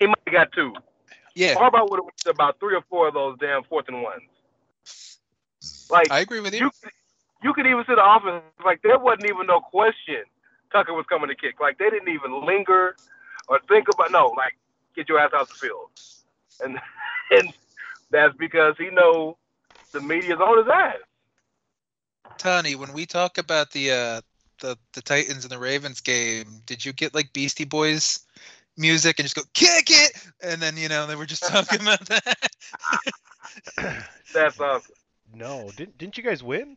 he might have got two. Yeah, Harbaugh would have went about three or four of those damn fourth and ones. Like I agree with you. you, you could even see the offense like there wasn't even no question Tucker was coming to kick. Like they didn't even linger or think about no. Like get your ass out the field, and and that's because he know the media's on his ass. Tony, when we talk about the uh the the Titans and the Ravens game, did you get like Beastie Boys music and just go kick it? And then you know they were just talking about that. That's awesome. No, didn't didn't you guys win?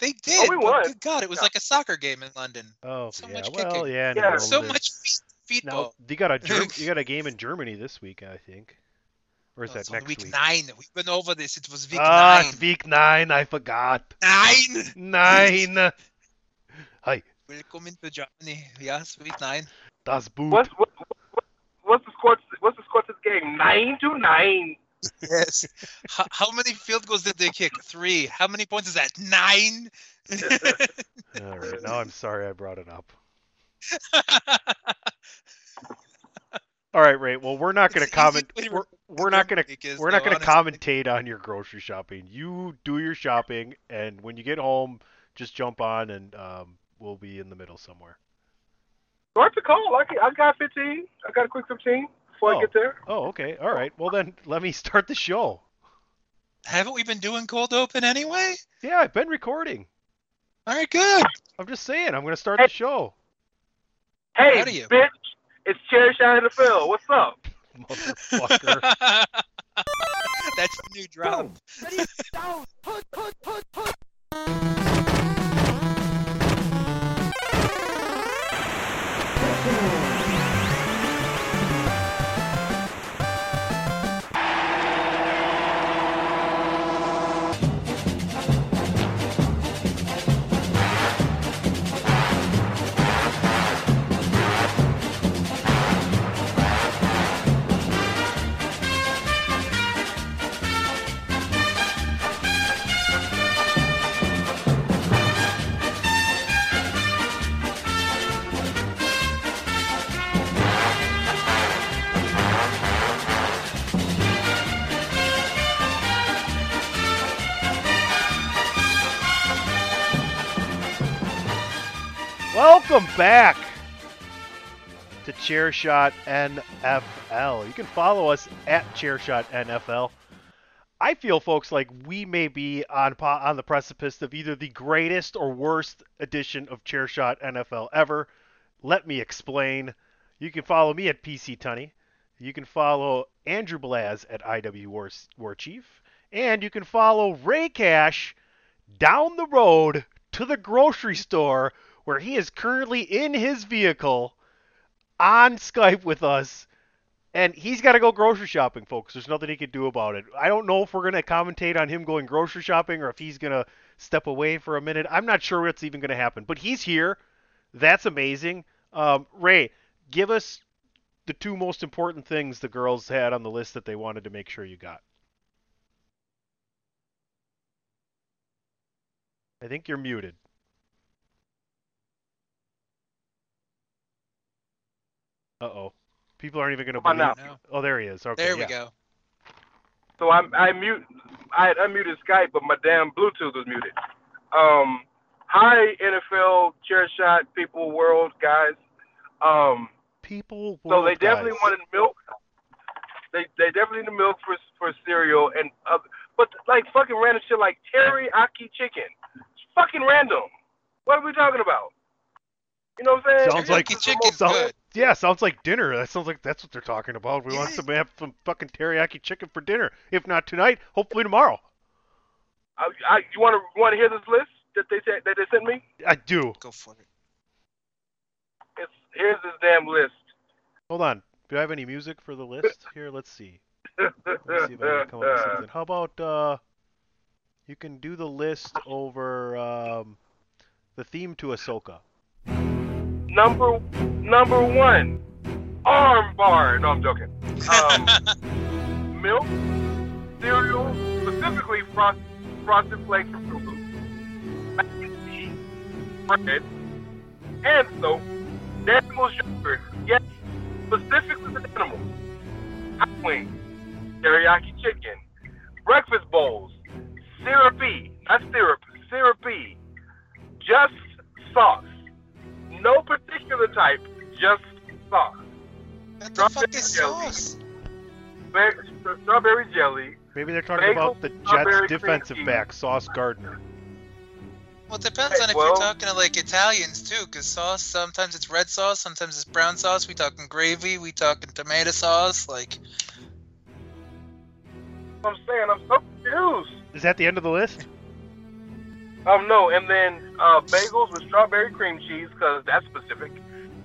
They did. Oh, we won. Good God, it was Yeah. like a soccer game in London. Oh So yeah, much well kicking. yeah. Yeah. So much feet, No, feetball. you got a Germ- you got a game in Germany this week, I think. Or is Oh, that it's next week, week? nine. We went over this. It was week ah, nine. it's week nine. I forgot. Nine. Nine. Hi, Welcome into Germany. Yes, week nine. Das Boot. What's what, what, what's the score? What's the score to this game? Nine to nine. Yes. how, how many field goals did they kick? Three. How many points is that? Nine. All right, now I'm sorry I brought it up. All right, Rey. Well, we're not going to It's an easy comment. We're, we're not going to we're not going to commentate on your grocery shopping. You do your shopping, and when you get home, just jump on, and um, we'll be in the middle somewhere. Start the call. I, can- I got 15. I got a quick 15 before Oh. I get there. Oh, okay. All right. Well, then let me start the show. Haven't we been doing cold open anyway? Yeah, I've been recording. All right, good. I'm just saying. I'm going to start the show. Hey, Proud of you. bitch, it's Cherry Shine the field. What's up? Motherfucker. That's the new drop. Welcome back to Chairshot NFL. You can follow us at Chairshot NFL. I feel, folks, like we may be on on the precipice of either the greatest or worst edition of Chairshot NFL ever. Let me explain. You can follow me at PC Tunney. You can follow Andrew Blaz at IW War, War Chief. And you can follow Rey Cash down the road to the grocery store where he is currently in his vehicle on Skype with us. And he's got to go grocery shopping, folks. There's nothing he can do about it. I don't know if we're going to commentate on him going grocery shopping or if he's going to step away for a minute. I'm not sure what's even going to happen. But he's here. That's amazing. Um, Rey, give us the two most important things the girls had on the list that they wanted to make sure you got. I think you're muted. Uh oh. People aren't even going to Come on believe. now. No. Oh, there he is. Okay. There we yeah. go. So I, I mute. I had unmuted Skype, but my damn Bluetooth was muted. Um, hi NFL chair shot people world guys. Um, People. so they definitely guys. wanted milk. They they definitely need milk for for cereal and uh, but like fucking random shit like teriyaki chicken. It's fucking random. What are we talking about? You know what I'm saying? Sounds like- Teriyaki chicken's Sound- good. Yeah, sounds like dinner. That sounds like that's what they're talking about. We want Yeah. some have some fucking teriyaki chicken for dinner. If not tonight, hopefully tomorrow. I, I, you want to want to hear this list that they said that they sent me? I do. Go for it. It's here's this damn list. Hold on. Do I have any music for the list? Here, let's see. Let's see if I can come up with something. How about uh, you can do the list over um, the theme to Ahsoka. Number number one, arm bar. No, I'm joking. Um, milk, cereal, specifically frost, frosted flakes from Fruit mac and cheese, bread, and soap, Danimals yogurt. Yes, specifically the animals. Hot wings, teriyaki chicken, breakfast bowls, syrupy, not syrup, syrupy, just sauce. No particular type, just sauce. What the fuck is Strawberry jelly. sauce? Ba- Strawberry jelly. Maybe they're talking Bagel, about the Jets strawberry cream defensive back, Sauce Gardner. Well, it depends on if Well- you're talking to like Italians too, because sauce sometimes it's red sauce, sometimes it's brown sauce. We talking gravy, we talking tomato sauce. Like, I'm saying I'm so confused. Is that the end of the list? Um, no, and then uh, bagels with strawberry cream cheese because that's specific,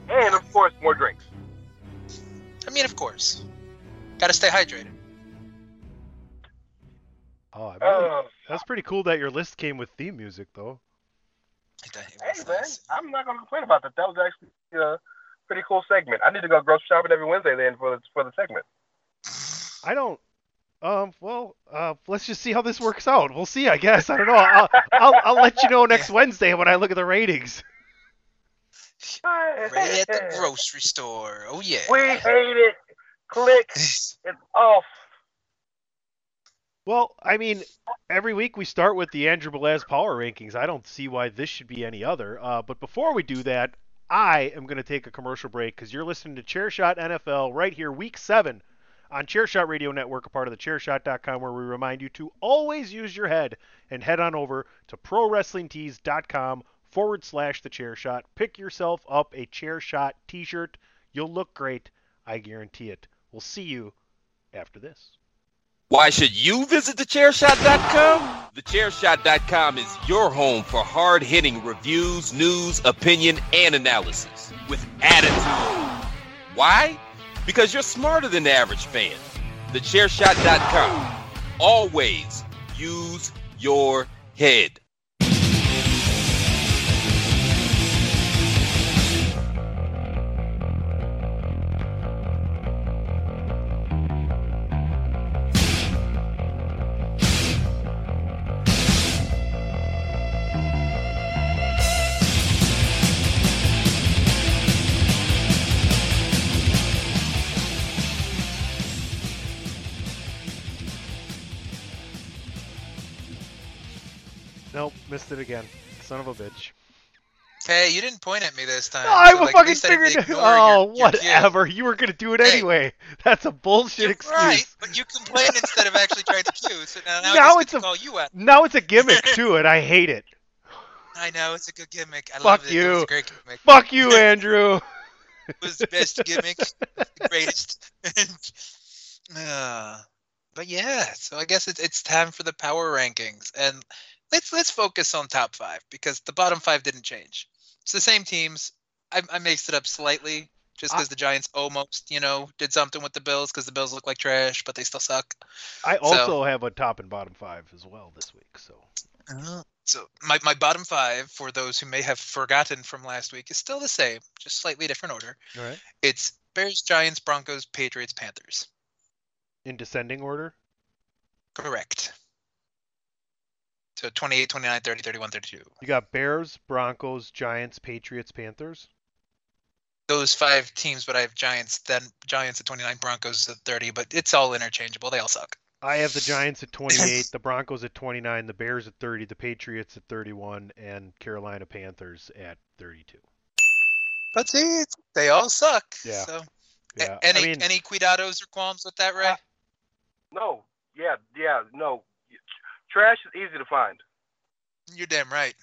and of course more drinks. I mean, of course, gotta stay hydrated. Oh, I really, Uh, that's pretty cool that your list came with theme music, though. Hey man. I'm not gonna complain about that. That was actually a pretty cool segment. I need to go grocery shopping every Wednesday then for the, for the segment. I don't. Um. Well. Uh. Let's just see how this works out. We'll see. I guess. I don't know. I'll. I'll, I'll let you know next Wednesday when I look at the ratings. Ready at the grocery store. Oh yeah. We hate it. Click. It's off. Well, I mean, every week we start with the Andrew Belaz power rankings. I don't see why this should be any other. Uh, but before we do that, I am going to take a commercial break because you're listening to Chairshot NFL right here, week seven, on Chairshot Radio Network, a part of the Chairshot.com, where we remind you to always use your head and head on over to ProWrestlingTees.com forward slash the Chairshot. Pick yourself up a Chairshot T-shirt. You'll look great. I guarantee it. We'll see you after this. Why should you visit thechairshot.com? Thechairshot.com is your home for hard hitting reviews, news, opinion, and analysis with attitude. Why? Because you're smarter than the average fan. Thechairshot.com. Always use your head. Missed it again. Son of a bitch. Hey, you didn't point at me this time. No, I so, was like, at fucking least I didn't figured. Oh, your- your whatever. You were gonna do it Hey. anyway. That's a bullshit You're excuse. right, but you complained instead of actually trying to cue. So now, now Now it's a- call you out. Now it's a gimmick to it. I hate it. I know it's a good gimmick. I Fuck love it. It was you. a great gimmick. Fuck you, Andrew. It was the best gimmick, the greatest. uh, but yeah, so I guess it's it's time for the power rankings, and let's let's focus on top five because the bottom five didn't change. It's the same teams. I, I mixed it up slightly just because the Giants almost, you know, did something with the Bills because the Bills look like trash, but they still suck. I also have a top and bottom five as well this week. So Uh, So my, my bottom five, for those who may have forgotten from last week, is still the same, just slightly different order. all right, It's Bears, Giants, Broncos, Patriots, Panthers. in descending order. Correct. So 28, 29, 30, 31, 32. You got Bears, Broncos, Giants, Patriots, Panthers. Those five teams, but I have Giants, then Giants at 29, Broncos at 30, but it's all interchangeable. They all suck. I have the Giants at 28, the Broncos at 29, the Bears at 30, the Patriots at 31, and Carolina Panthers at 32. But see, they all suck. Yeah. So, a- Yeah, any I mean, any cuidados or qualms with that, Rey? Uh, No, yeah, yeah, no. Trash is easy to find. You're damn right.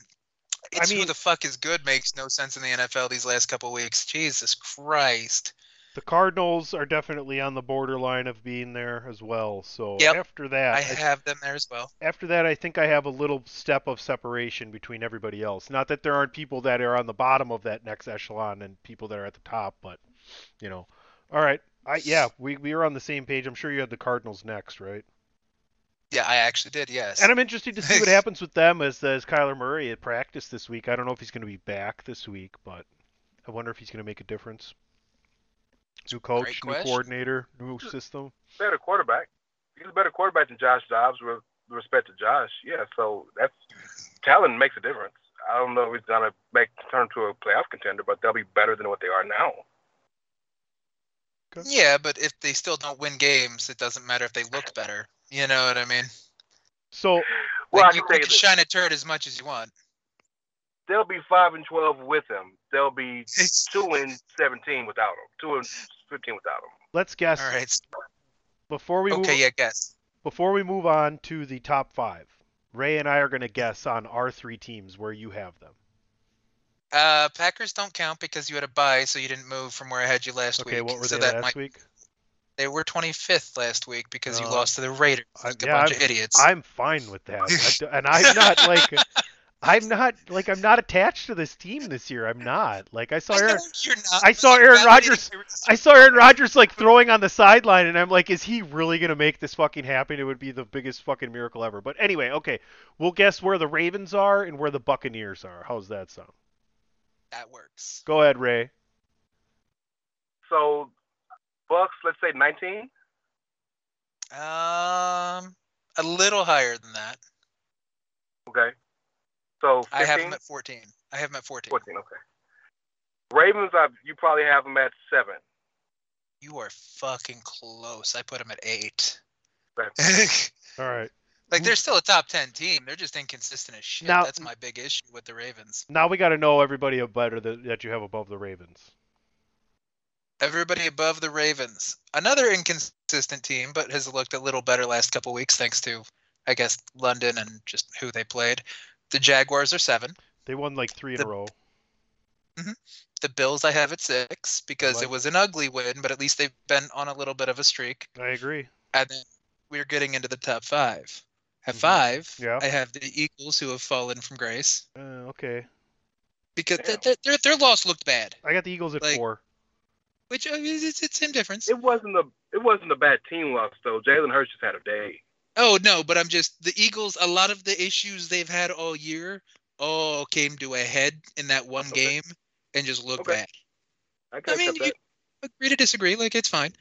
It's mean- who the fuck is good makes no sense in the NFL these last couple weeks. Jesus Christ. the Cardinals are definitely on the borderline of being there as well. So Yep. after that, I I have them there as well. after that, I think I have a little step of separation between everybody else. Not that there aren't people that are on the bottom of that next echelon and people that are at the top, but you know. All right. I yeah, we we are on the same page. I'm sure you had the Cardinals next, right? Yeah, I actually did, yes. And I'm interested to see what happens with them as as Kyler Murray at practice this week. I don't know if he's going to be back this week, but I wonder if he's going to make a difference. New coach, new coordinator, new system. Better quarterback. He's a better quarterback than Josh Dobbs with respect to Josh. Yeah, so that's talent makes a difference. I don't know if he's gonna make turn to a playoff contender, but they'll be better than what they are now. Okay. Yeah, but if they still don't win games, it doesn't matter if they look better. You know what I mean? So Well, Like, I you, can you you can shine a turd as much as you want. They'll be five and twelve with him. They'll be two and seventeen without him. Two and fifteen without him. let's guess All right. before we move Okay, yeah, guess. before we move on to the top five. Rey and I are going to guess on our three teams where you have them. Uh, Packers don't count because you had a bye, so you didn't move from where I had you last Okay, week. what were so they that last might, week? They were 25th last week because you Uh, lost to the Raiders. I- Like a yeah, bunch I'm- of idiots. I'm fine with that, I and I'm not like I'm not like I'm not attached to this team this year. I'm not like I saw I Aaron. I saw Aaron Rodgers- I saw Aaron Rodgers like throwing on the sideline, and I'm like, is he really gonna make this fucking happen? It would be the biggest fucking miracle ever. But anyway, okay, we'll guess where the Ravens are and where the Buccaneers are. How's that sound? That works. Go ahead, Rey. So Bucks, let's say nineteen. Um, a little higher than that. Okay. So 15? I have them at 14. I have them at 14. 14, okay. Ravens, I, you probably have them at seven. You are fucking close. I put them at eight. All right. Like they're still a top 10 team. They're just inconsistent as shit. Now- That's my big issue with the Ravens. Now we got to know everybody better that, that you have above the Ravens. Everybody above the Ravens. Another inconsistent team, but has looked a little better last couple weeks thanks to, I guess, London and just who they played. The Jaguars are seven. They won like three in The- a row. Mm-hmm. The Bills I have at six because Like- it was an ugly win, but at least they've been on a little bit of a streak. I agree. And then we're getting into the top five. At Mhm. five, Yeah. I have the Eagles who have fallen from grace Uh, okay. because Damn. their, their their loss looked bad. I got the Eagles at Like- four. Which uh, is it's, it's same difference. It wasn't a it wasn't a bad team loss though. Jalen Hurts just had a day. Oh no, but I'm just the Eagles. A lot of the issues they've had all year all came to a head in that one Okay. game and just looked Okay. bad. I I mean, you agree to disagree. Like it's fine.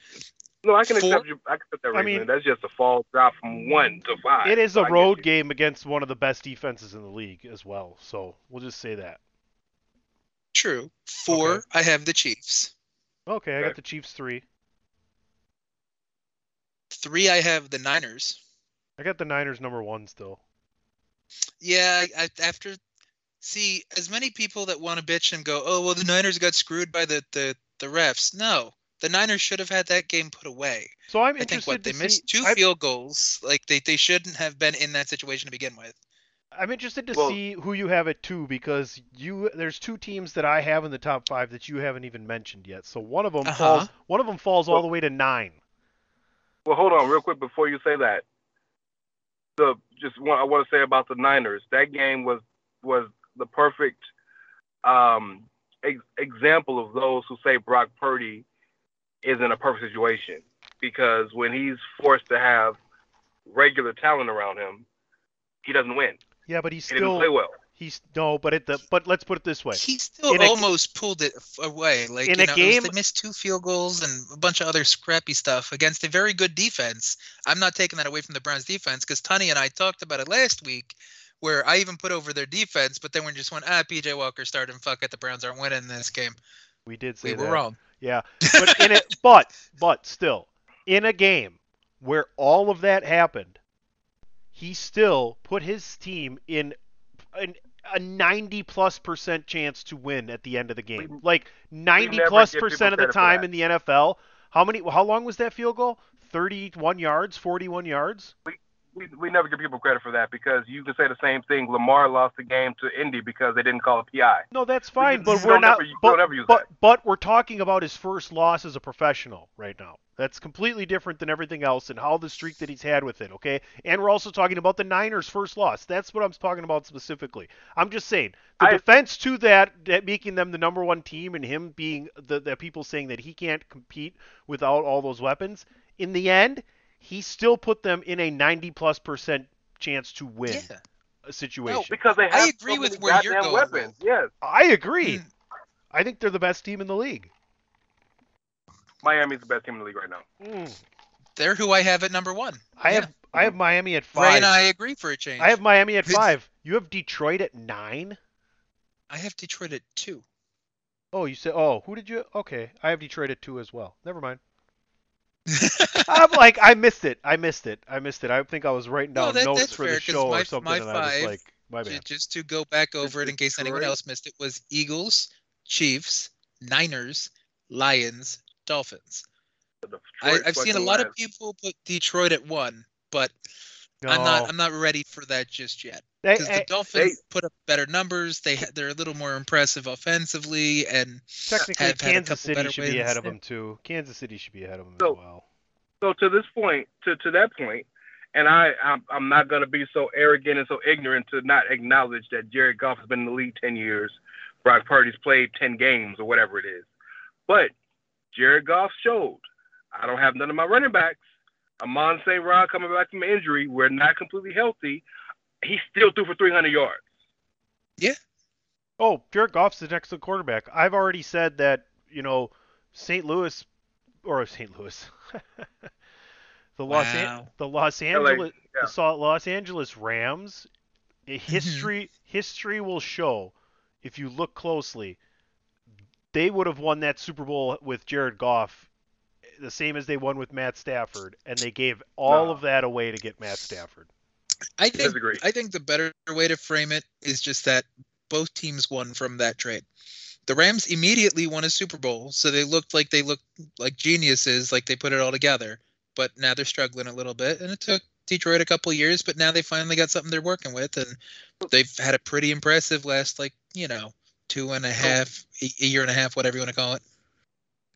No, I can four- accept you. I can accept that I mean- That's just a fall drop from one to five. It is So a I road game against one of the best defenses in the league as well. So we'll just say that. True. Four. Okay. I have the Chiefs. Okay, I got the Chiefs three. Three. I have the Niners. I got the Niners number one still. Yeah, I, I, after see as many people that want to bitch and go, oh well, the Niners got screwed by the the the refs. No, the Niners should have had that game put away. So I'm I think interested what they to missed see. two I- field goals. Like they they shouldn't have been in that situation to begin with. I'm interested to Well- see who you have at two because you there's two teams that I have in the top five that you haven't even mentioned yet. So one of them Uh-huh. falls one of them falls all the way to nine. Well, hold on, real quick before you say that. The just what I want to say about the Niners. That game was was the perfect um, ex- example of those who say Brock Purdy is in a perfect situation because when he's forced to have regular talent around him, he doesn't win. Yeah, but he's He still play well. he's no, but at the but let's put it this way. He still In a- almost pulled it away. Like In you a know, it was- game- they missed two field goals and a bunch of other scrappy stuff against a very good defense. I'm not taking that away from the Browns defense because Tunney and I talked about it last week, where I even put over their defense, but then we just went, ah, PJ Walker started and fuck it, the Browns aren't winning this game. We did say We were wrong. Yeah, but in it, but but still, in a game where all of that happened, he still put his team in an, a 90 plus percent chance to win at the end of the game. We- like 90 never plus percent of the time in the NFL. How many? How long was that field goal? 31 yards, 41 yards. We, we we never give people credit for that because you can say the same thing. Lamar lost the game to Indy because they didn't call a PI. No, that's fine, you but we're not. ever- but, but, but we're talking about his first loss as a professional right now. That's completely different than everything else and how the streak that he's had with it. Okay, and we're also talking about the Niners' first loss. That's what I'm talking about specifically. I'm just saying the I- defense to that, that making them the number one team and him being the, the people saying that he can't compete without all those weapons. In the end, he still put them in a 90 plus percent chance to win Yeah. a situation. Because they have agree so with where you're going, weapons. Will. Yes, I agree. Mm. I think they're the best team in the league. Miami's the best team in the league right now. Mm. They're who I have at number one. I Yeah. have I have Miami at five. Rey five. and I agree for a change. I have Miami at five. You have Detroit at nine. I have Detroit at two. Oh, you said. Oh, who did you? Okay, I have Detroit at two as well. Never mind. I'm like, I missed it. I missed it. I missed it. I think I was writing No, down that- notes for fair, the 'cause show my- or something, my and I was like, my bad. Just to go back over it in case anyone else missed it was Eagles, Chiefs, Niners, Lions, Dolphins. I, I've seen a lot Lions. of people put Detroit at one, but I'm not I'm not ready for that just yet. They- Because eh, the Dolphins put up better numbers. They they're a little more impressive offensively, and technically, have had a Kansas City better should be ahead of them too. Kansas City should be ahead of them So- as well. So to this point, to, to that point, and I I'm, I'm not going to be so arrogant and so ignorant to not acknowledge that Jared Goff has been in the league ten years, Brock Purdy's played ten games or whatever it is, but Jared Goff showed I don't have none of my running backs. Amon St. Brown coming back from injury, we're not completely healthy. He still threw for 300 yards. Yeah. Oh, Jared Goff's the next quarterback. I've already said that, you know, St. Louis or St. Louis. the Los An- Wow. the Los LA, Angeles yeah. the Los Angeles Rams history mm-hmm. history will show if you look closely they would have won that Super Bowl with Jared Goff the same as they won with Matt Stafford and they gave all No. of that away to get Matt Stafford. I think Disagree. I think the better way to frame it is just that both teams won from that trade. The Rams immediately won a Super Bowl, so they looked like they looked like geniuses, like they put it all together. But now they're struggling a little bit, and it took Detroit a couple years, but now they finally got something they're working with, and they've had a pretty impressive last like you know two and a oh. half, a a year and a half, whatever you want to call it.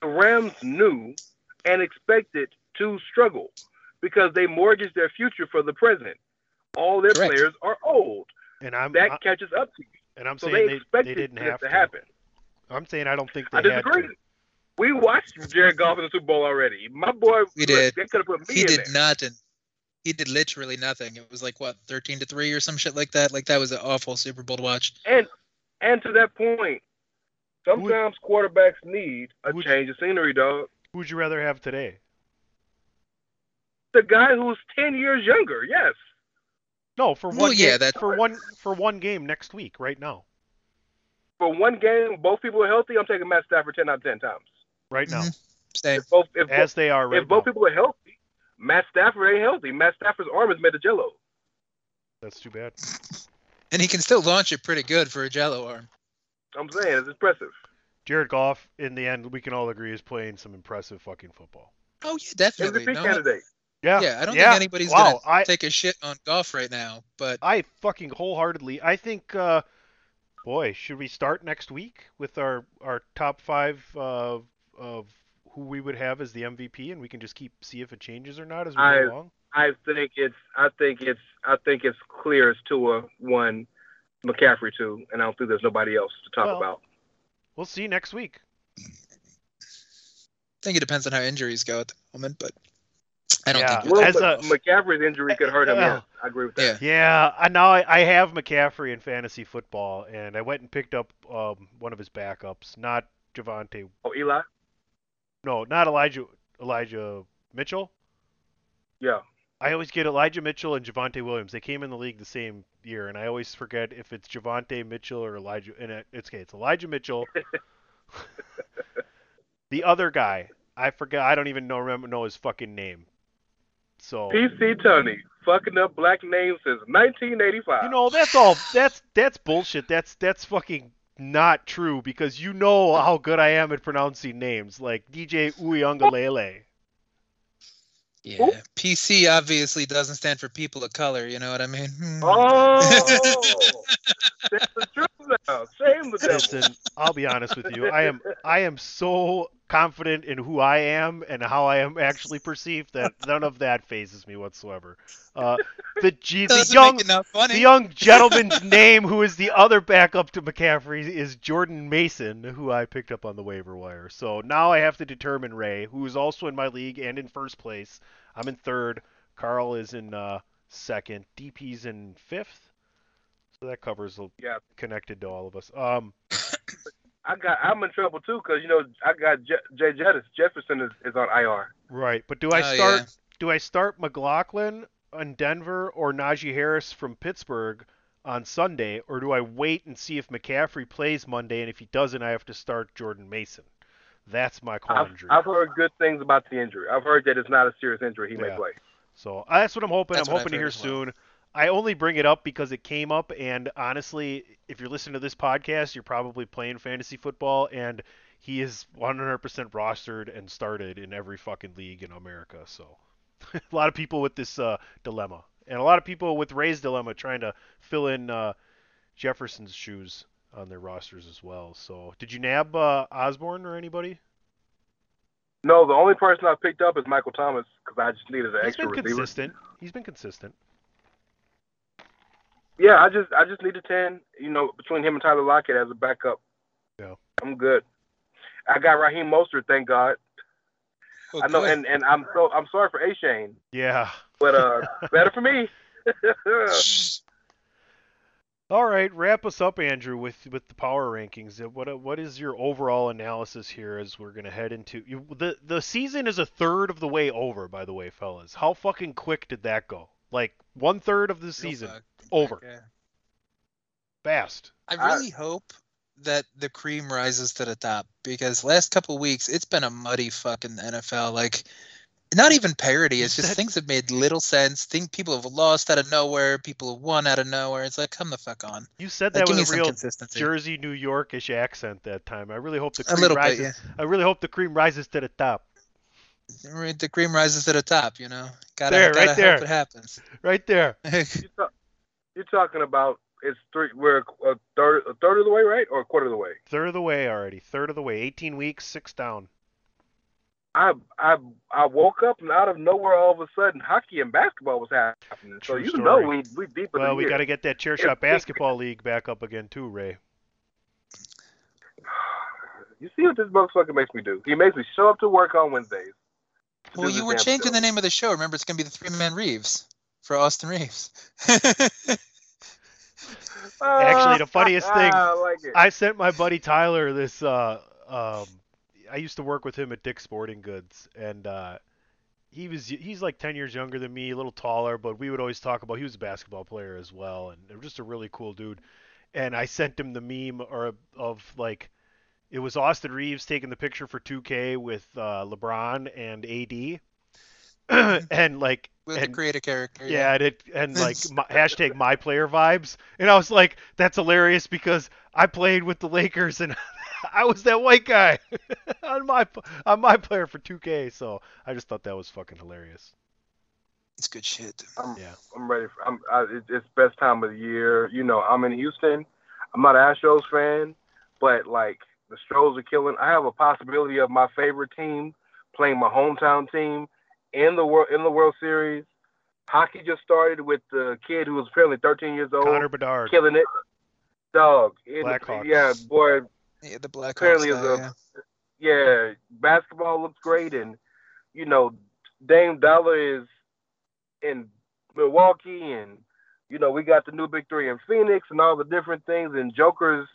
the Rams knew and expected to struggle because they mortgaged their future for the present. All their Correct. players are old. And I'm That I- catches up to you. and I'm So saying they they, expected they didn't have to to. happen. I'm saying I don't think they I had to. We watched Jared Goff in the Super Bowl already. My boy, We did. They could have put me He in did there. nothing. He did literally nothing. It was like what thirteen to three or some shit like that. Like that was an awful Super Bowl to watch. And and to that point, sometimes quarterbacks need a Would- change of scenery, dog. Who would you rather have today? The guy who's ten years younger, yes. No, for one. Well, one yeah, game, that- for one for one game next week, right now, For one game, both people are healthy. I'm taking Matt Stafford ten out of ten times. right now, Mhm. Same. If both if, as they are right if both people are healthy, Matt Stafford ain't healthy. Matt Stafford's arm is made of jello. That's too bad. And he can still launch it pretty good for a Jello arm. I'm saying it's impressive. Jared Goff, in the end, we can all agree is playing some impressive fucking football. Oh yeah, definitely. MVP No, candidate. Yeah, yeah, I don't yeah. think anybody's wow, gonna I take a shit on Goff right now. But I fucking wholeheartedly. I think, uh, boy, should we start next week with our our top five uh, of who we would have as the MVP, and we can just keep see if it changes or not as we I- go along. I think it's I think it's I think it's clear as Tua one, McCaffrey two, and I don't think there's nobody else to talk Well, about. We'll see next week. I think it depends on how injuries go at the moment. But I don't Yeah. think Well, As a- McCaffrey's injury could hurt him. Uh, yes, I agree with that. Yeah. Yeah, I know I, I have McCaffrey in fantasy football, and I went and picked up um, one of his backups, not Javonte. Oh, Eli. No, not Elijah Elijah Mitchell. Yeah. I always get Elijah Mitchell and Javonte Williams. They came in the league the same year, and I always forget if it's Javonte Mitchell or Elijah. And it's okay, it's Elijah Mitchell. the other guy, I forgot. I don't even know remember know his fucking name. So PC Tony fucking up black names since 1985. you know that's all. That's that's bullshit. That's that's fucking not true because you know how good I am at pronouncing names, like DJ Uiagalelei. Yeah. PC obviously doesn't stand for people of color. You know what I mean? Hmm. Oh, that's the truth now. Shame the devil. Listen, I'll be honest with you. I am I am so confident in who I am and how I am actually perceived that none of that phases me whatsoever. Uh, the G, the young make it not funny. the young gentleman's name who is the other backup to McCaffrey is Jordan Mason, who I picked up on the waiver wire. So now I have to determine Rey, who is also in my league and in first place. I'm in third. Carl is in uh, second. DP's in fifth. So that covers Yeah. connected to all of us. Um, I got I'm in trouble too because you know I got Je- Jay Jettis Jefferson is, is on IR. right, but do I Oh, start? yeah. Do I start McLaughlin on Denver or Najee Harris from Pittsburgh on Sunday, or do I wait and see if McCaffrey plays Monday, and if he doesn't, I have to start Jordan Mason? That's my I've, quandary. I've heard good things about the injury. I've heard that it's not a serious injury. He may play. So that's what I'm hoping. That's I'm hoping to hear soon. well. I only bring it up because it came up, and honestly, if you're listening to this podcast, you're probably playing fantasy football, and he is 100% rostered and started in every fucking league in America. So a lot of people with this uh, dilemma, and a lot of people with Rey's dilemma trying to fill in uh, Jefferson's shoes on their rosters as well. So did you nab uh, Osborn or anybody? No, the only person I picked up is Michael Thomas because I just needed an He's extra been receiver. consistent. He's been consistent. Yeah, I just I just need a ten. You know, between him and Tyler Lockett as a backup. Yeah. I'm good. I got Raheem Mostert, thank God. I know, good. and, and I'm so I'm sorry for A Shane, Yeah. but uh, better for me. All right, wrap us up, Andrew, with with the power rankings. Uh, What what is your overall analysis here as we're gonna head into you, the the season is a third of the way over, by the way, fellas. How fucking quick did that go? Like one third of the Real season, fuck. over, Okay. fast. I I- really hope that the cream rises to the top because last couple weeks it's been a muddy fucking NFL. Like, not even parody. It's just That- things have made little sense. Think people have lost out of nowhere. People have won out of nowhere. It's like, come the fuck on. You said Like, that give me with a real consistency. Jersey, New Yorkish accent that time. I really hope the A cream little bit, yeah. I really hope the cream rises to the top. Right, The cream rises to the top. You know, gotta, There, gotta right there. it happens. Right there. You talk, you're talking about it's three. We're a third a third of the way, right, or a quarter of the way. Third of the way already. Third of the way. 18 weeks, six down. I I I woke up and out of nowhere, all of a sudden, hockey and basketball was happening. So you story. know we we deep in Well, we got to get that chair If shot we- basketball league back up again too, Rey. You see what this motherfucker makes me do? He makes me show up to work on Wednesdays. To do Well, this you were changing show. the name of the show. Remember, it's gonna be the Three Man Reeves for Austin Reaves. Actually, the funniest thing- I like. I sent my buddy Tyler this. Uh, um, I used to work with him at Dick's Sporting Goods, and uh, he was he's like 10 years younger than me, a little taller, but we would always talk about. He was a basketball player as well, and just a really cool dude. And I sent him the meme or of like, it was Austin Reaves taking the picture for 2K with uh, LeBron and AD, and like With and, the creative character. Yeah, and it and like my, hashtag my player vibes, and I was like, that's hilarious because I played with the Lakers and I was that white guy on my on my player for 2K, so I just thought that was fucking hilarious. It's good shit. I'm, Yeah. I'm ready. For, I'm. I, it's, it's best time of the year. You know, I'm in Houston. I'm not an Astros fan, but like the Stros are killing. I have a possibility of my favorite team playing my hometown team in the world in the World Series. Hockey just started with the kid who was apparently 13 years old, Connor Bedard, killing it. Dog. It- Blackhawks. Yeah, boy. Yeah, the Blackhawks. Apparently guy, is yeah. a- yeah, basketball looks great, and you know, Dame Dolla is in Milwaukee, and you know, we got the new big three in Phoenix, and all the different things, and Joker's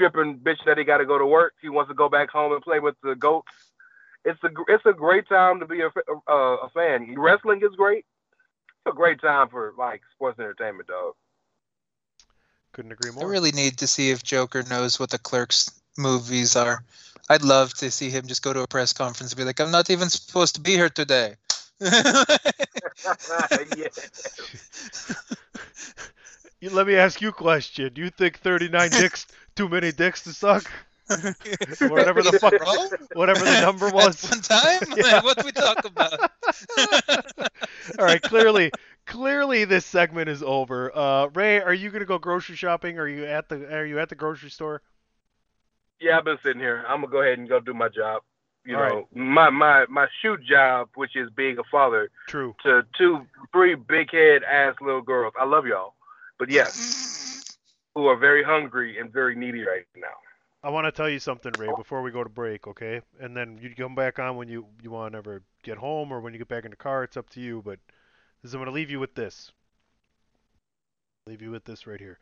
tripping bitch that he got to go to work. He wants to go back home and play with the goats. It's a it's a great time to be a, fa- uh, a fan. Wrestling is great. It's a great time for like sports entertainment, dog. couldn't agree more. I really need to see if Joker knows what the Clerks movies are. I'd love to see him just go to a press conference and be like, "I'm not even supposed to be here today." yeah. Let me ask you a question. Do you think 39 dicks too many dicks to suck? Whatever the fuck, Bro? whatever the number was. At one time? Yeah. what we talk about? All right, clearly, clearly this segment is over. Uh, Rey, are you gonna go grocery shopping? Are you at the Are you at the grocery store? Yeah, I've been sitting here. I'm gonna go ahead and go do my job. You All know, my my my shoot job, which is being a father True. to two, three big head ass little girls. I love y'all, but yes, who are very hungry and very needy right now. I want to tell you something, Rey, oh. before we go to break, okay? And then you come back on when you you want to ever get home or when you get back in the car. It's up to you. But this, I'm gonna leave you with this. Leave you with this right here.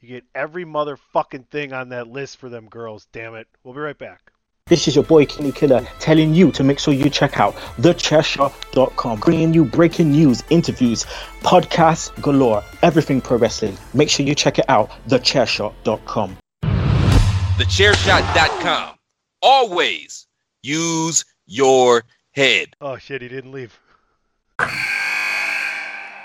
You get every motherfucking thing on that list for them girls. Damn it. We'll be right back. This is your boy Kenny Killer telling you to make sure you check out thechairshot.com, bringing you breaking news, interviews, podcasts galore, everything pro wrestling. Make sure you check it out, thechairshot.com. TheChairShot.com. always use your head. Oh shit, he didn't leave.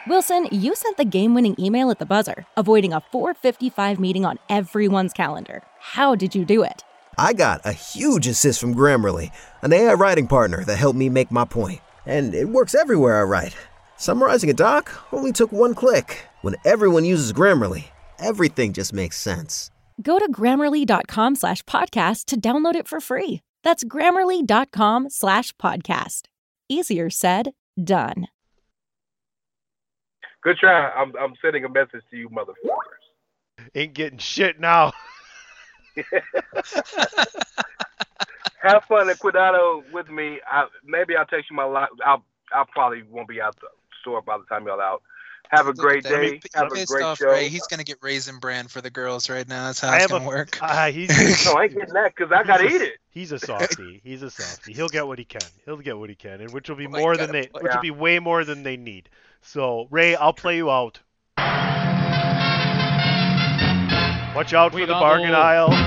Wilson, you sent the game-winning email at the buzzer, avoiding a 4:55 meeting on everyone's calendar. How did you do it? I got a huge assist from Grammarly, an AI writing partner that helped me make my point. And it works everywhere I write. Summarizing a doc only took one click. When everyone uses Grammarly, everything just makes sense. Go to grammarly.com slash podcast to download it for free. That's grammarly.com slash podcast. Easier said, done. Good try. I'm I'm sending a message to you, motherfuckers. Ain't getting shit now. Have fun at Cuidado with me. I, maybe I'll text you my li I'll I'll probably won't be out the store by the time y'all out. Have a Look great day. He- he Have a great off show. Rey. He's gonna get raisin bran for the girls right now. That's how I it's have gonna a work. uh, he's no, I ain't getting that because I gotta eat it. he's a softie. He's a softie. He'll get what he can. He'll get what he can, and which will be Oh more than they, boy. which will be way more than they need. So Rey, I'll play you out. Watch out for the Cuidado. bargain aisle.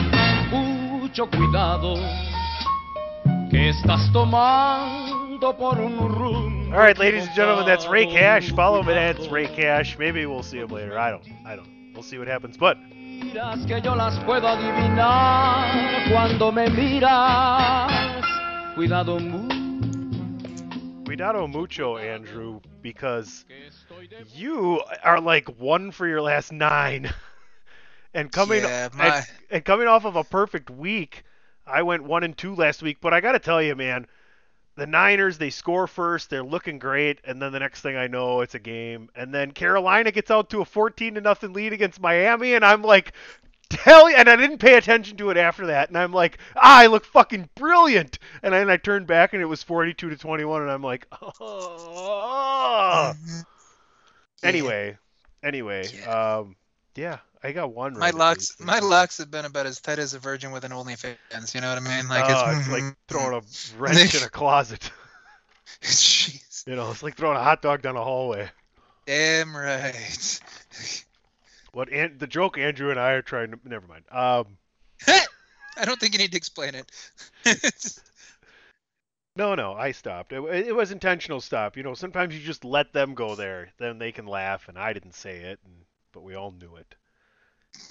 Mucho cuidado que estás tomando por un rumbo. All right, ladies and gentlemen, that's Rey Cash. Follow him at Rey Cash. Maybe we'll see him later. I don't. I don't. We'll see what happens. But Miras que yo las puedo adivinar cuando me miras. Cuidado mucho. cuidado mucho, Andrew, because you are like one for your last nine, and coming Yeah, and, my- and coming off of a perfect week. I went one and two last week, but I got to tell you, man, the Niners they score first, they're looking great, and then the next thing I know, it's a game, and then Carolina gets out to a 14 to nothing lead against Miami, and I'm like. tell Hell, and I didn't pay attention to it after that, and I'm like, ah, I look fucking brilliant. And then I turned back, and it was 42 to 21, and I'm like, oh. Anyway, anyway, um, yeah, I got one. my right at locks, my locks have been about as tight as a virgin with an OnlyFans. You know what I mean? Like Oh, it's, it's like throwing a wrench in a closet. Jeez. You know, it's like throwing a hot dog down a hallway. Damn right. What an- the joke Andrew and I are trying to never mind. Um, I don't think you need to explain it. no, no, I stopped. It, it was intentional stop. You know, sometimes you just let them go there, then they can laugh, and I didn't say it, and, but we all knew it.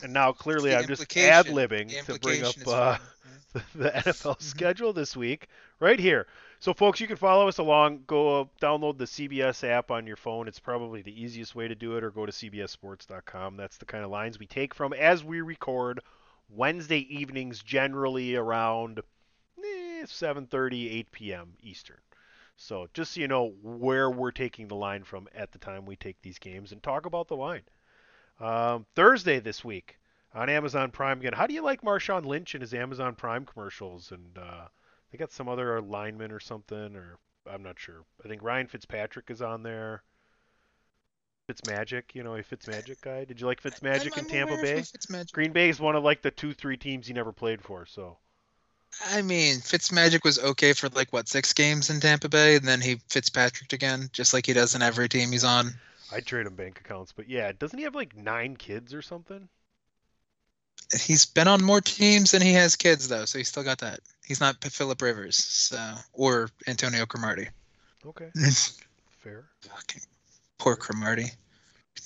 And now clearly I'm just ad libbing to bring up uh, fine. the NFL schedule this week right here. So, folks, you can follow us along. Go uh, download the CBS app on your phone. It's probably the easiest way to do it, or go to CBSSports.com. That's the kind of lines we take from as we record Wednesday evenings, generally around eh, 7:30, 8 p.m. Eastern. So, just so you know where we're taking the line from at the time we take these games, and talk about the line. Um, Thursday this week on Amazon Prime again. How do you like Marshawn Lynch and his Amazon Prime commercials? And uh, they got some other lineman or something, or I'm not sure. I think Ryan Fitzpatrick is on there. Fitzmagic, you know, a Fitzmagic guy. Did you like Fitzmagic I'm- in I'm Tampa Bay? Green Bay is one of like the two, three teams he never played for. So I mean, Fitzmagic was okay for like what six games in Tampa Bay, and then he Fitzpatricked again, just like he does in every team he's on. I'd trade him bank accounts. But yeah, doesn't he have like nine kids or something? He's been on more teams than he has kids, though, so he's still got that. He's not Philip Rivers, so or Antonio Cromartie. Okay, fair. Fucking poor Cromartie.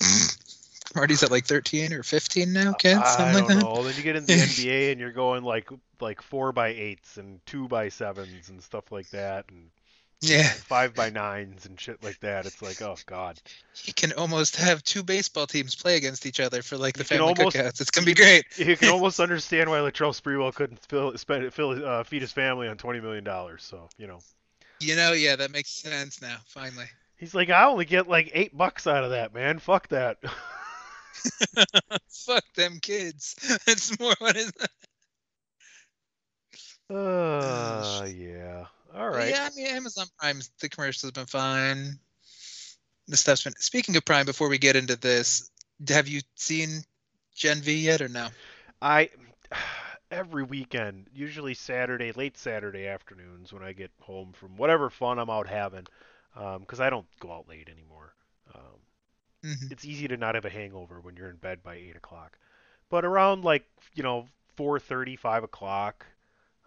Cromartie's at like 13 or 15 now, kids, I like don't that. know. Then you get into the NBA and you're going like like four by eights and two by sevens and stuff like that, and Yeah, five by nines and shit like that. It's like, oh god. he can almost have two baseball teams play against each other for like the family almost- cookouts. It's gonna be great. You can almost understand why Latrell Sprewell couldn't fill, spend, fill, uh, feed his family on twenty million dollars. So you know, You know, yeah, that makes sense now. Finally. he's like, I only get like eight bucks out of that, man. Fuck that. Fuck them kids. It's more what is. that uh, yeah. All right. Yeah, I mean, Amazon Prime, the commercials have been fine. The stuff's been. Speaking of Prime, before we get into this, have you seen Gen V yet or no? I every weekend, usually Saturday, late Saturday afternoons when I get home from whatever fun I'm out having, because I don't go out late anymore. Um, Mhm. it's easy to not have a hangover when you're in bed by eight o'clock. But around like you know four thirty, five o'clock,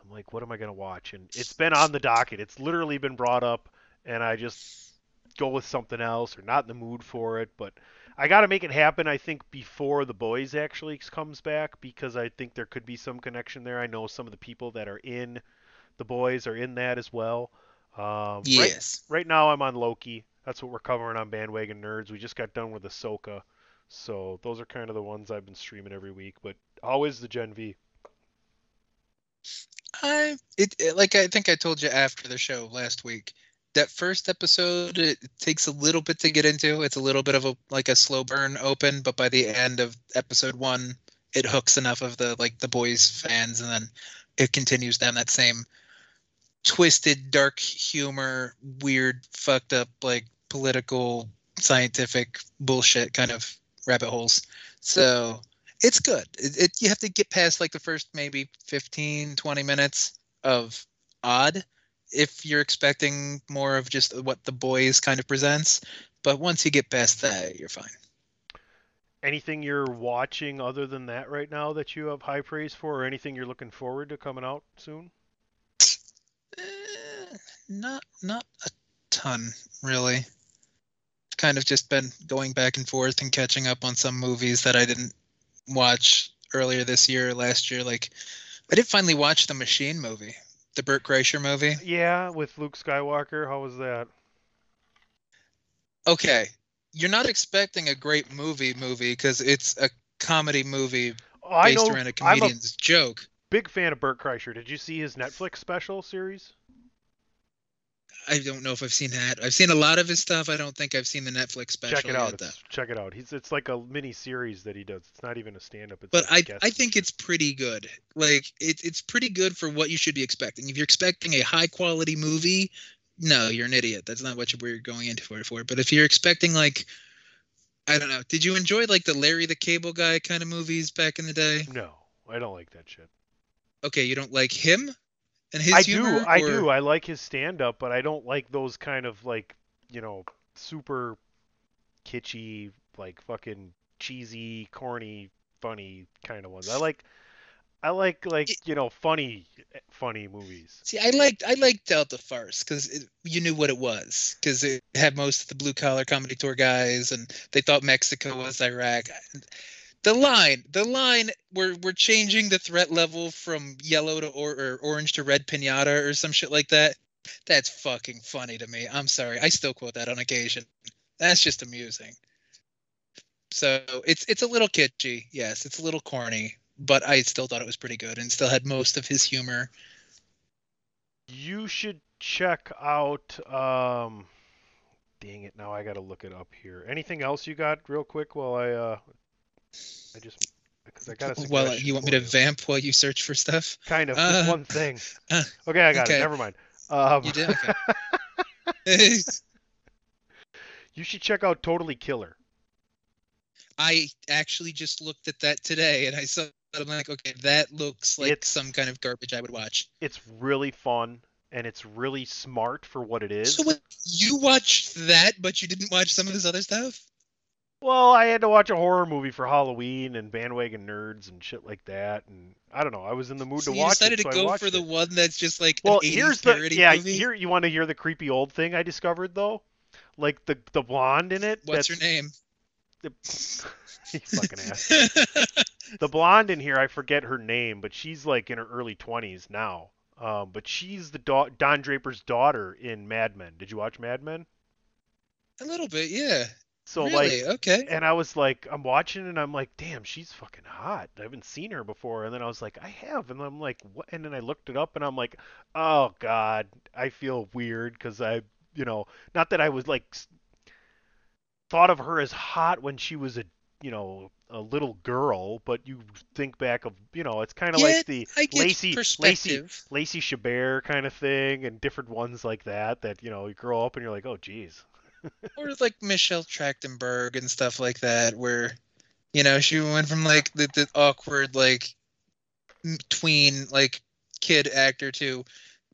I'm like, what am I gonna watch? And it's been on the docket. It's literally been brought up, and I just go with something else or not in the mood for it. But I got to make it happen. I think before the boys actually comes back because I think there could be some connection there. I know some of the people that are in the boys are in that as well. Um, right- Yes. Right, now I'm on Loki. That's what we're covering on Bandwagon Nerds. We just got done with Ahsoka. So those are kind of the ones I've been streaming every week. But always the Gen V. I it, it- like I think I told you after the show last week. That first episode it takes a little bit to get into. It's a little bit of a like a slow burn open, but by the end of episode one, it hooks enough of the like the boys fans, and then it continues down that same twisted, dark humor, weird, fucked up like political, scientific bullshit kind of rabbit holes. So it's good. It, it you have to get past like the first maybe 15, 20 minutes of odd if you're expecting more of just what the boys kind of presents. But once you get past that, you're fine. Anything you're watching other than that right now that you have high praise for, or anything you're looking forward to coming out soon? Eh, not not a ton really. Kind of just been going back and forth and catching up on some movies that I didn't watch earlier this year, or last year. Like I did finally watch the Machine movie, the Bert Kreischer movie. Yeah, with Luke Skywalker. How was that? Okay, you're not expecting a great movie movie because it's a comedy movie Oh, I based around a I'm a comedian's joke. big fan of Bert Kreischer. Did you see his Netflix special series? I don't know if I've seen that. I've seen a lot of his stuff. I don't think I've seen the Netflix special check it out. yet. It's, check it out. He's it's like a mini series that he does. It's not even a stand up. But I I think it's pretty good. Like it, it's pretty good for what you should be expecting. If you're expecting a high quality movie, no, you're an idiot. That's not what you- we're going into for it for. But if you're expecting like I don't know, did you enjoy like the Larry the Cable Guy kind of movies back in the day? no, I don't like that shit. Okay, you don't like him and his I humor. do, I do. I like his stand up, but I don't like those kind of like you know super kitschy, like fucking cheesy, corny, funny kind of ones. I like. I like like It- you know funny funny movies. See, I liked I liked Delta Farce because you knew what it was because it had most of the blue collar comedy tour guys, and they thought Mexico was Iraq. The line, the line, we're we're changing the threat level from yellow to or, or orange to red pinata or some shit like that. That's fucking funny to me. I'm sorry, I still quote that on occasion. That's just amusing. So it's it's a little kitschy, yes, it's a little corny, but I still thought it was pretty good and still had most of his humor. You should check out. Um, dang it! Now I gotta look it up here. Anything else you got, real quick? While I uh, I just because I got a Well, you want me to vamp while you search for stuff? Kind of, Uh, one thing. uh, okay, I got okay. it. Never mind. Um, You did? Okay. you should check out Totally Killer. I actually just looked at that today, and I saw. I'm like, okay, that looks like It's- some kind of garbage I would watch. It's really fun and it's really smart for what it is. So what, you watched that, but you didn't watch some of his other stuff? Well, I had to watch a horror movie for Halloween and bandwagon nerds and shit like that, and I don't know. I was in the mood So to watch it, so I decided to go watched for the one that's just like Well, an 80s here's the yeah. movie? Here you want to hear the creepy old thing I discovered though, like the the blonde in it. What's her name? The, fucking ass. The blonde in here, I forget her name, but she's like in her early twenties now. Um, but she's the da- Don Draper's daughter in Mad Men. Did you watch Mad Men? A little bit, yeah. So really? like, okay. and I was like, I'm watching and I'm like, damn, she's fucking hot. I haven't seen her before. And then I was like, I have. And I'm like, what? And then I looked it up and I'm like, oh god, I feel weird because I, you know, not that I was like thought of her as hot when she was a, you know, a little girl, but you think back of, you know, it's kind of Yeah, like the Lacey, Lacey. Lacey Chabert kind of thing, and different ones like that. That you know, you grow up and you're like, oh, geez. Or like Michelle Trachtenberg and stuff like that, where you know she went from like the, the awkward like tween like kid actor to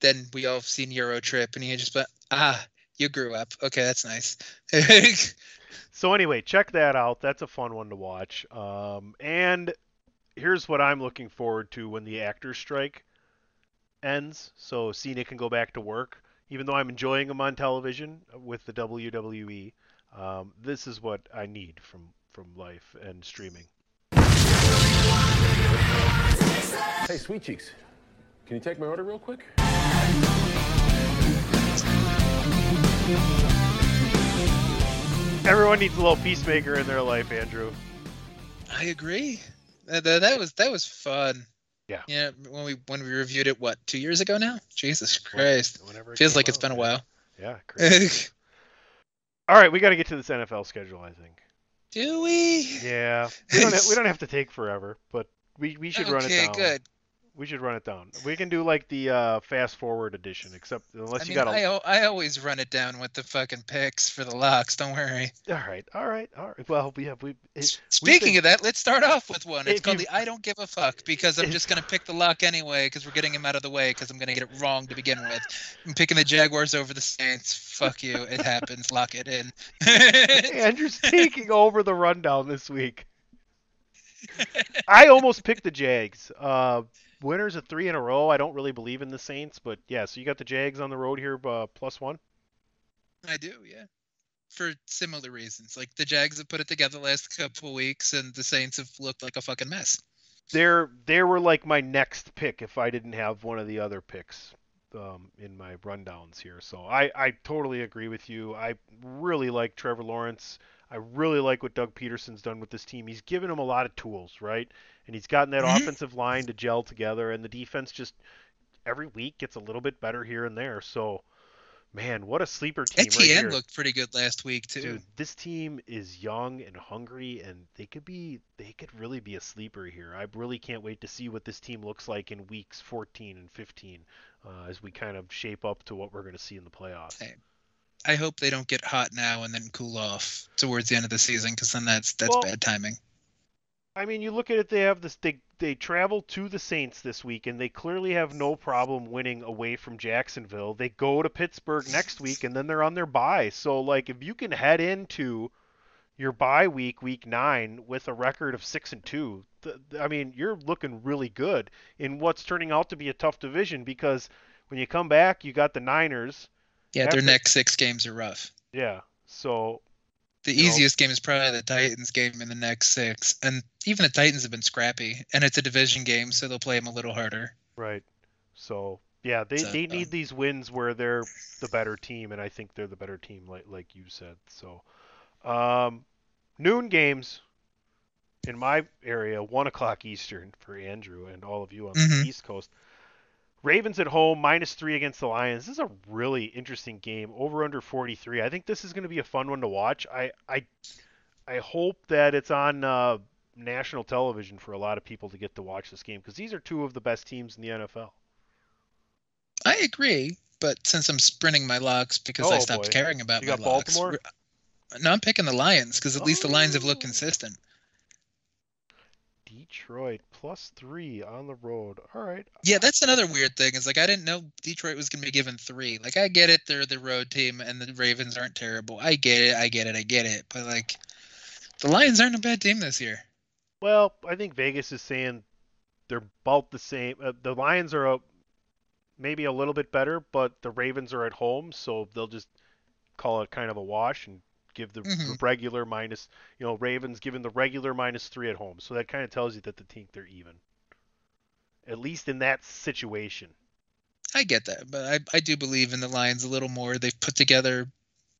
then we all seen Eurotrip and he just but ah you grew up okay that's nice So anyway, check that out. That's a fun one to watch. Um, and here's what I'm looking forward to when the actors strike. ends, so Cena can go back to work. Even though I'm enjoying them on television with the WWE, um, this is what I need from from life and streaming. Hey, Sweet Cheeks, can you take my order real quick? Everyone needs a little peacemaker in their life, Andrew. I agree. That, that, that was that was fun. Yeah. Yeah. When we when we reviewed it, what two years ago now? Jesus Christ. Whenever it Feels like it's been a while. Yeah, crazy. All right, we got to get to this NFL schedule, I think. Do we? Yeah, we don't, ha- we don't have to take forever, but we, we should run it down. Okay, good. We should run it down. We can do like the uh, fast forward edition, except unless I you mean, got a. I, I always run it down with the fucking picks for the locks. Don't worry. All right, all right, all right. Well, we have we. It, Speaking been- of that, let's start off with one. It's If called you- the I don't give a fuck because I'm If- just gonna pick the lock anyway because we're getting him out of the way because I'm gonna get it wrong to begin with. I'm picking the Jaguars over the Saints. Fuck you. It happens. Lock it in. Andrew's taking over the rundown this week. I almost picked the Jags. Uh, winners of three in a row. I don't really believe in the Saints, but yeah. So you got the Jags on the road here, uh, plus one. I do, yeah. For similar reasons. Like the Jags have put it together the last couple weeks and the Saints have looked like a fucking mess. They're they were like my next pick if I didn't have one of the other picks um, in my rundowns here. So I I totally agree with you. I really like Trevor Lawrence. I really like what Doug Pederson's done with this team. He's given them a lot of tools, right? And he's gotten that Mhm. offensive line to gel together, and the defense just every week gets a little bit better here and there. So, man, what a sleeper team right here. looked pretty good last week too. Dude, this team is young and hungry, and they could be they could really be a sleeper here. I really can't wait to see what this team looks like in weeks 14 and 15 uh, as we kind of shape up to what we're going to see in the playoffs. Hey. I hope they don't get hot now and then cool off towards the end of the season because then that's that's Well, bad timing. I mean, you look at it; they have this. They they travel to the Saints this week, and they clearly have no problem winning away from Jacksonville. They go to Pittsburgh next week, and then they're on their bye. So, like, if you can head into your bye week, week nine, with a record of six and two, th- I mean, you're looking really good in what's turning out to be a tough division. Because when you come back, you got the Niners. Yeah, their next six games are rough. Yeah. So The You know- easiest game is probably the Titans game in the next six, and even the Titans have been scrappy, and it's a division game, so they'll play them a little harder. Right. So yeah, they, So, they need these wins where they're the better team, and I think they're the better team, like like you said. So, um, noon games in my area, one o'clock Eastern for Andrew and all of you on Mhm. the East Coast. Ravens at home, minus three against the Lions. This is a really interesting game. Over under 43. I think this is going to be a fun one to watch. I I I hope that it's on uh, national television for a lot of people to get to watch this game because these are two of the best teams in the NFL. I agree, but since I'm sprinting my locks because I Oh, stopped boy. caring about You my got locks. Baltimore? No, I'm picking the Lions because at least the Lions have looked Oh. consistent. Detroit plus three on the road. All right. Yeah, that's another weird thing. Is like I didn't know Detroit was going to be given three. Like I get it, they're the road team, and the Ravens aren't terrible. I get it, I get it, I get it. But like, the Lions aren't a bad team this year. Well, I think Vegas is saying they're about the same. Uh, the Lions are a, maybe a little bit better, but the Ravens are at home, so they'll just call it kind of a wash and give the Mhm. regular minus. You know, Ravens giving the regular minus three at home, so that kind of tells you that the think they're even. At least in that situation. I get that, but I, I do believe in the Lions a little more. They've put together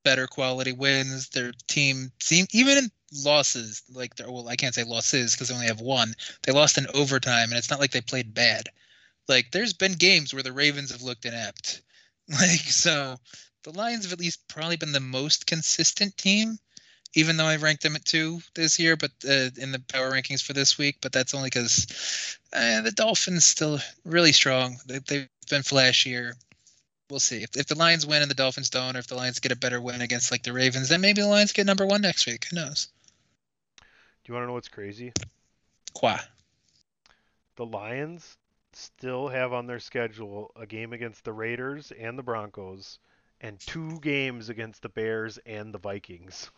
better quality wins. Their team seem even in losses, like they're well, I can't say losses because they only have one. They lost in overtime, and it's not like they played bad. Like there's been games where the Ravens have looked inept. Like so, the Lions have at least probably been the most consistent team, even though I ranked them at two this year, but uh, in the power rankings for this week. But that's only because uh, the Dolphins still really strong. They, they've been flashier. We'll see if, if the Lions win and the Dolphins don't, or if the Lions get a better win against like the Ravens, then maybe the Lions get number one next week. Who knows? Do you want to know what's crazy? Qua. The Lions still have on their schedule a game against the Raiders and the Broncos and two games against the Bears and the Vikings.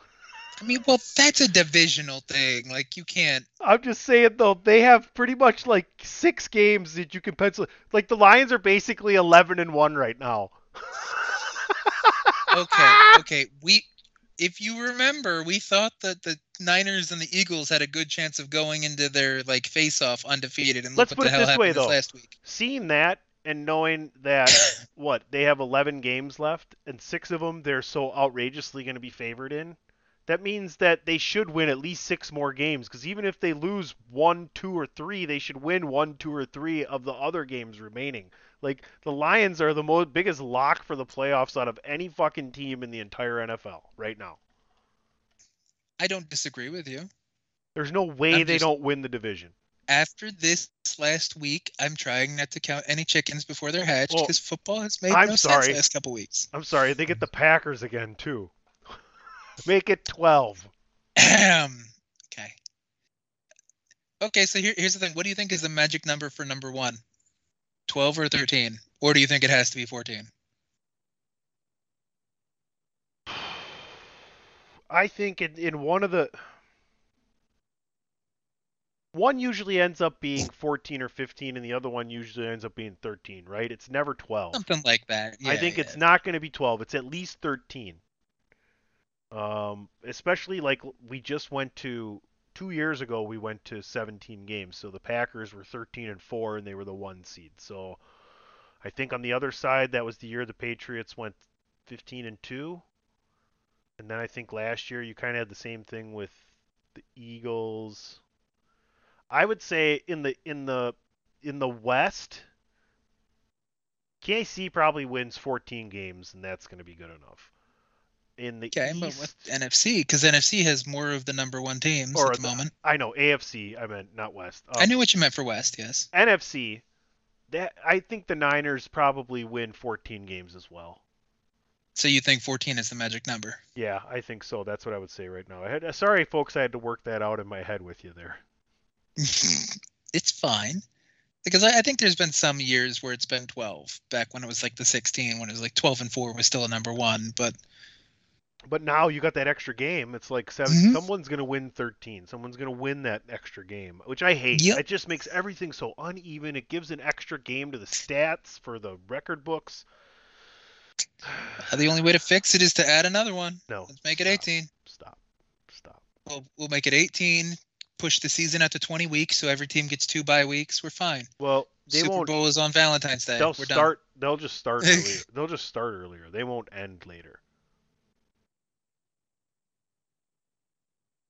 I mean, well, that's a divisional thing. Like you can't. I'm just saying though, they have pretty much like six games that you can pencil. Like the Lions are basically 11 and one right now. Okay, okay. We, if you remember, we thought that the Niners and the Eagles had a good chance of going into their like face-off undefeated, and Let's put the it hell this happened way, though. last week. Seeing that and knowing that what they have 11 games left and six of them they're so outrageously going to be favored in, that means that they should win at least six more games. Because even if they lose one, two, or three, they should win one, two, or three of the other games remaining. Like the Lions are the most biggest lock for the playoffs out of any fucking team in the entire NFL right now. I don't disagree with you. There's no way I'm they just- don't win the division. After this last week, I'm trying not to count any chickens before they're hatched Well, because football has made I'm no sorry. sense last couple weeks. I'm sorry, they get the Packers again too. Make it 12. Ahem. okay. Okay, so here, here's the thing. What do you think is the magic number for number one? 12 or 13? Or do you think it has to be 14? I think in, in one of the one usually ends up being 14 or 15 and the other one usually ends up being 13, right? It's never 12. Something like that. I think yeah. it's not going to be 12. It's at least 13. Um, especially like we just went to two years ago. We went to 17 games, so the Packers were 13 and four, and they were the one seed. So I think on the other side, that was the year the Patriots went 15 and two, and then I think last year you kind of had the same thing with the Eagles. I would say in the in the in the West, KC probably wins 14 games, and that's going to be good enough. In the Okay, but East, with NFC, because NFC has more of the number one teams at the moment. I know AFC. I meant not West. I Um, knew what you meant for West, yes. NFC. That I think the Niners probably win 14 games as well. So you think 14 is the magic number? Yeah, I think so. That's what I would say right now. I had, sorry, folks, I had to work that out in my head with you there. it's fine. Because I, I think there's been some years where it's been 12, back when it was like the 16, when it was like 12 and 4 was still a number one. But But now you got that extra game. It's like 7 Mhm. Someone's gonna win 13. Someone's gonna win that extra game, which I hate. Yep. It just makes everything so uneven. It gives an extra game to the stats for the record books. the only way to fix it is to add another one. No. Let's make it stop, 18. Stop. Stop. We'll, we'll make it 18, push the season out to 20 weeks so every team gets two bye weeks. We're fine. Well, they Super won't. Bowl is on Valentine's Day. They'll We're start. They'll just start earlier. They'll just start earlier. They won't end later.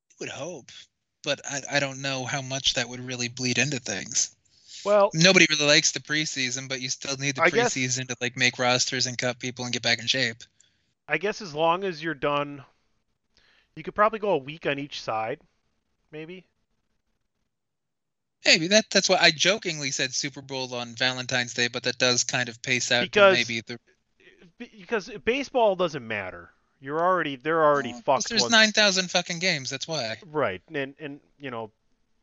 You Would hope. But I, I don't know how much that would really bleed into things. Well, Nobody really likes the preseason, but you still need the I guess- preseason to like make rosters and cut people and get back in shape. I guess as long as you're done, you could probably go a week on each side, maybe. Maybe that that's why I jokingly said Super Bowl on Valentine's Day, but that does kind of pace out Because- to maybe the Because baseball doesn't matter. You're already they're already Well, fucked. There's once- nine thousand fucking games. That's why. Right, and and you know,